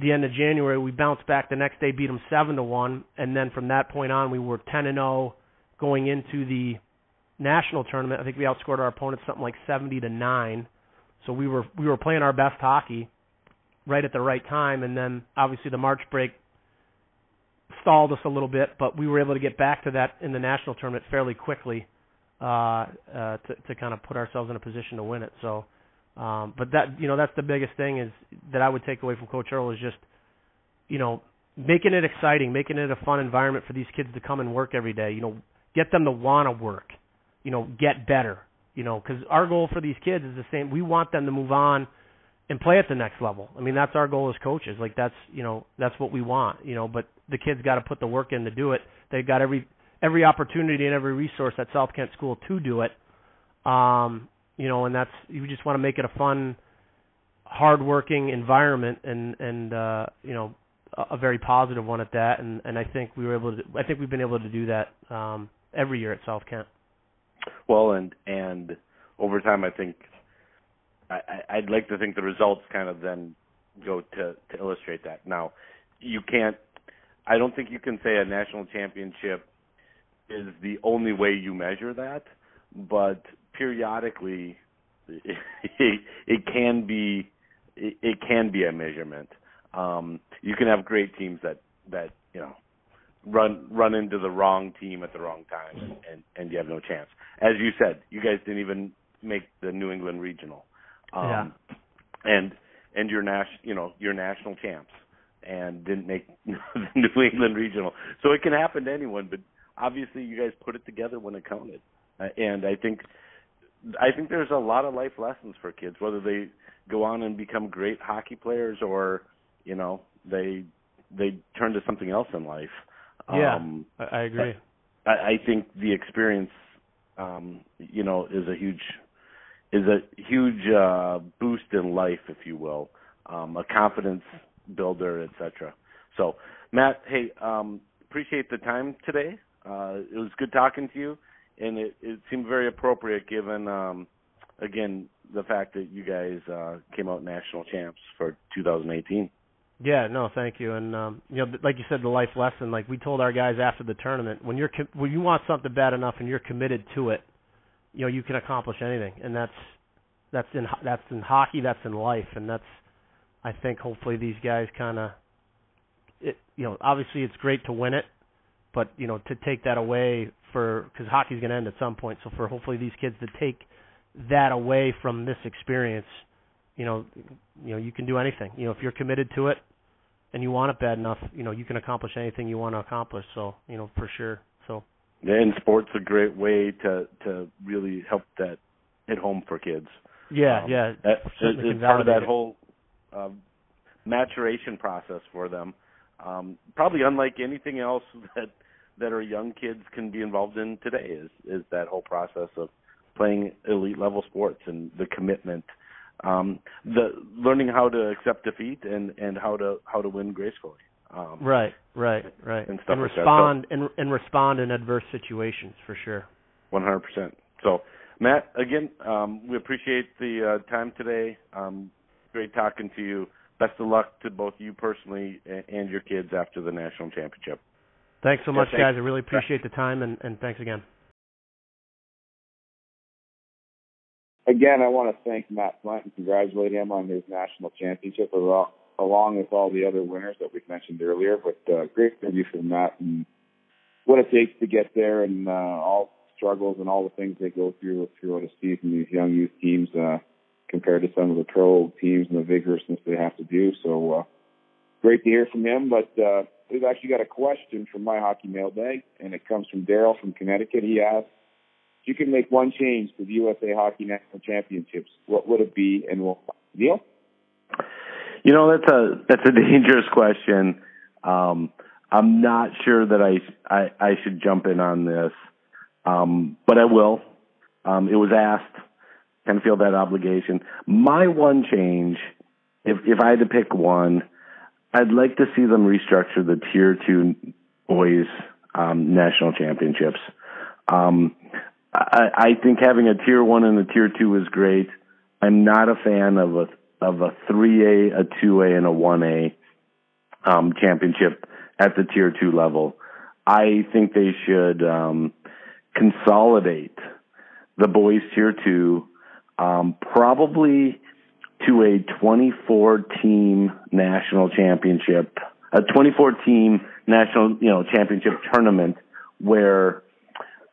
the end of January, we bounced back the next day, beat them seven to one, and then from that point on, we were ten and zero going into the national tournament. I think we outscored our opponents something like seventy to nine. So we were we were playing our best hockey right at the right time, and then obviously the March break stalled us a little bit, but we were able to get back to that in the national tournament fairly quickly uh, uh, to to kind of put ourselves in a position to win it. So um, but that you know that's the biggest thing is that I would take away from Coach Earl is just you know making it exciting, making it a fun environment for these kids to come and work every day. You know, get them to want to work. You know, get better. You know, because our goal for these kids is the same. We want them to move on and play at the next level. I mean, that's our goal as coaches. Like that's you know that's what we want. You know, but the kids got to put the work in to do it. They've got every every opportunity and every resource at South Kent School to do it. Um, you know, and that's you just want to make it a fun, hardworking environment, and and uh, you know, a, a very positive one at that. And and I think we were able to. I think we've been able to do that um, every year at South Kent. Well, and and over time, I think I, I'd like to think the results kind of then go to to illustrate that. Now, you can't. I don't think you can say a national championship is the only way you measure that, but periodically, it, it can be it, it can be a measurement. Um, you can have great teams that that you know run run into the wrong team at the wrong time and, and and you have no chance. As you said, you guys didn't even make the New England regional. Um Yeah. and and you're national you know, you're national champs and didn't make (laughs) the New England regional. So it can happen to anyone, but obviously you guys put it together when it counted. Uh, and I think I think there's a lot of life lessons for kids whether they go on and become great hockey players or, you know, they they turn to something else in life. Yeah, Um, I, I agree. I, I think the experience, um, you know, is a huge is a huge uh, boost in life, if you will, um, a confidence builder, etc. So, Matt, hey, um, appreciate the time today. Uh, it was good talking to you, and it, it seemed very appropriate given, um, again, the fact that you guys uh, came out national champs for 2018. Yeah, no, thank you. And um, you know, like you said, the life lesson. Like we told our guys after the tournament, when you're com- when you want something bad enough and you're committed to it, you know, you can accomplish anything. And that's that's in that's in hockey, that's in life, and that's I think hopefully these guys kind of it. You know, obviously it's great to win it, but you know, to take that away for because hockey's going to end at some point. So for hopefully these kids to take that away from this experience, you know, you know, you can do anything. You know, if you're committed to it and you want it bad enough, you know, you can accomplish anything you want to accomplish. So, you know, for sure. So, And sports a great way to to really help that hit home for kids. yeah, Um, yeah, that, it's part of that whole um, maturation process for them. Um, probably unlike anything else (laughs) that that our young kids can be involved in today is is that whole process of playing elite level sports and the commitment, um, the learning how to accept defeat and and how to how to win gracefully. Um, Right, right, right. and stuff and like respond and and respond in adverse situations for sure. One hundred percent. So, Matt, again, um, we appreciate the uh, time today. Um, great talking to you. Best of luck to both you personally and your kids after the national championship. Thanks so Yeah, much, thanks. guys. I really appreciate the time and and thanks again. Again, I want to thank Matt Plante and congratulate him on his national championship, along with all the other winners that we've mentioned earlier. But uh, great interview from Matt and what it takes to get there, and uh, all struggles and all the things they go through throughout a season. These young youth teams, uh, compared to some of the pro teams and the vigorousness they have to do. So uh, great to hear from him. But uh, we've actually got a question from MYHockey mailbag, and it comes from Daryl from Connecticut. He asks if you can make one change to the USA Hockey National Championships, what would it be and what? Neil? You know, that's a that's a (laughs) dangerous question. Um, I'm not sure that I, I I should jump in on this, um, but I will. Um, it was asked. Kind of feel that obligation. My one change, if if I had to pick one, I'd like to see them restructure the Tier Two boys um, national championships. Um, I, I think having a Tier One and a Tier Two is great. I'm not a fan of a of a three A, a two A, and a one A um, championship at the Tier Two level. I think they should um, consolidate the boys Tier Two, um, probably to a 24 team national championship, a 24 team national you know championship tournament where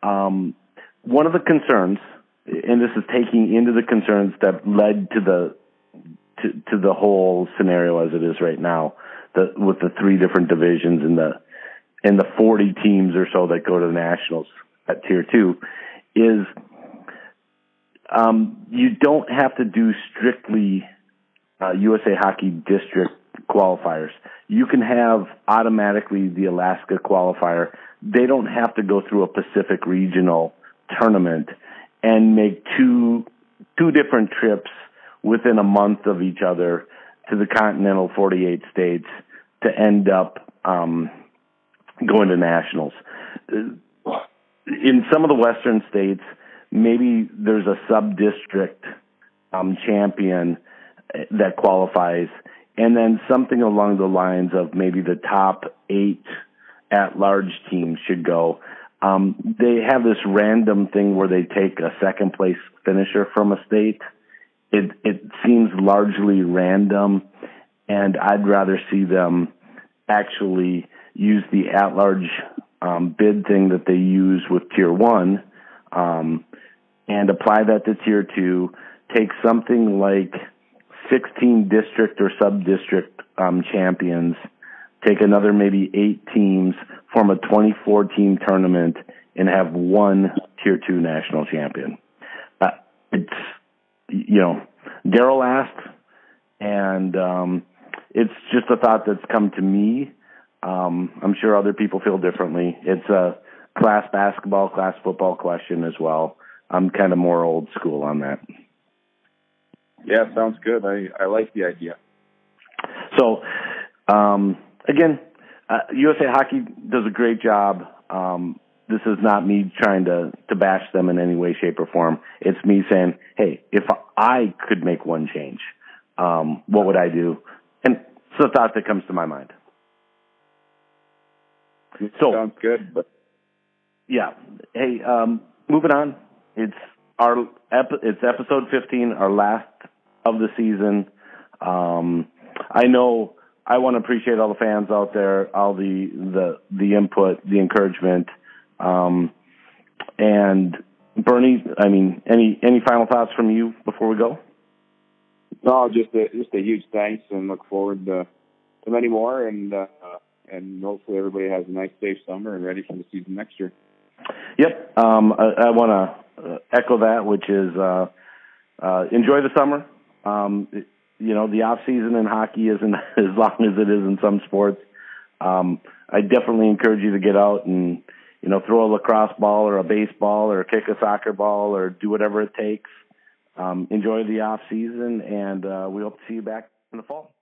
um, one of the concerns, and this is taking into the concerns that led to the to, to the whole scenario as it is right now, the, with the three different divisions and the and the 40 teams or so that go to the nationals at tier two, is um, you don't have to do strictly uh, USA Hockey District qualifiers. You can have automatically the Alaska qualifier. They don't have to go through a Pacific regional tournament and make two two different trips within a month of each other to the continental 48 states to end up um, going to nationals. Uh, In some of the western states, maybe there's a sub district um, champion uh, that qualifies. and then something along the lines of maybe the top eight at-large teams should go. Um, they have this random thing where they take a second place finisher from a state. It it seems largely random, and I'd rather see them actually use the at-large um, bid thing that they use with Tier One, um, and apply that to Tier Two. Take something like 16 district or sub-district um, champions. Take another maybe eight teams, form a 24 team tournament, and have one Tier Two national champion. Uh, it's you know, Daryl asked, and um, it's just a thought that's come to me. Um, I'm sure other people feel differently. It's a class basketball, class football question as well. I'm kind of more old school on that. Yeah, sounds good. I I like the idea. So, um, again, uh, USA Hockey does a great job. Um, this is not me trying to to bash them in any way, shape, or form. It's me saying, hey, if I could make one change, um, what would I do? And it's the thought that comes to my mind. So- sounds good. But Yeah. Hey, um, moving on. It's our ep- it's episode 15, our last of the season. Um, I know I want to appreciate all the fans out there, all the the the input, the encouragement, um, and Bernie. I mean, any any final thoughts from you before we go? no, just a just a huge thanks, and look forward to, to many more. And uh, and hopefully everybody has a nice, safe summer and ready for the season next year. Yep. Um, I, I want to uh, echo that, which is uh, uh, enjoy the summer. Um, it- you know, the off season in hockey isn't (laughs) as long as it is in some sports. Um, I definitely encourage you to get out and you know throw a lacrosse ball or a baseball or kick a soccer ball or do whatever it takes. Um, enjoy the off season, and uh, we hope to see you back in the fall.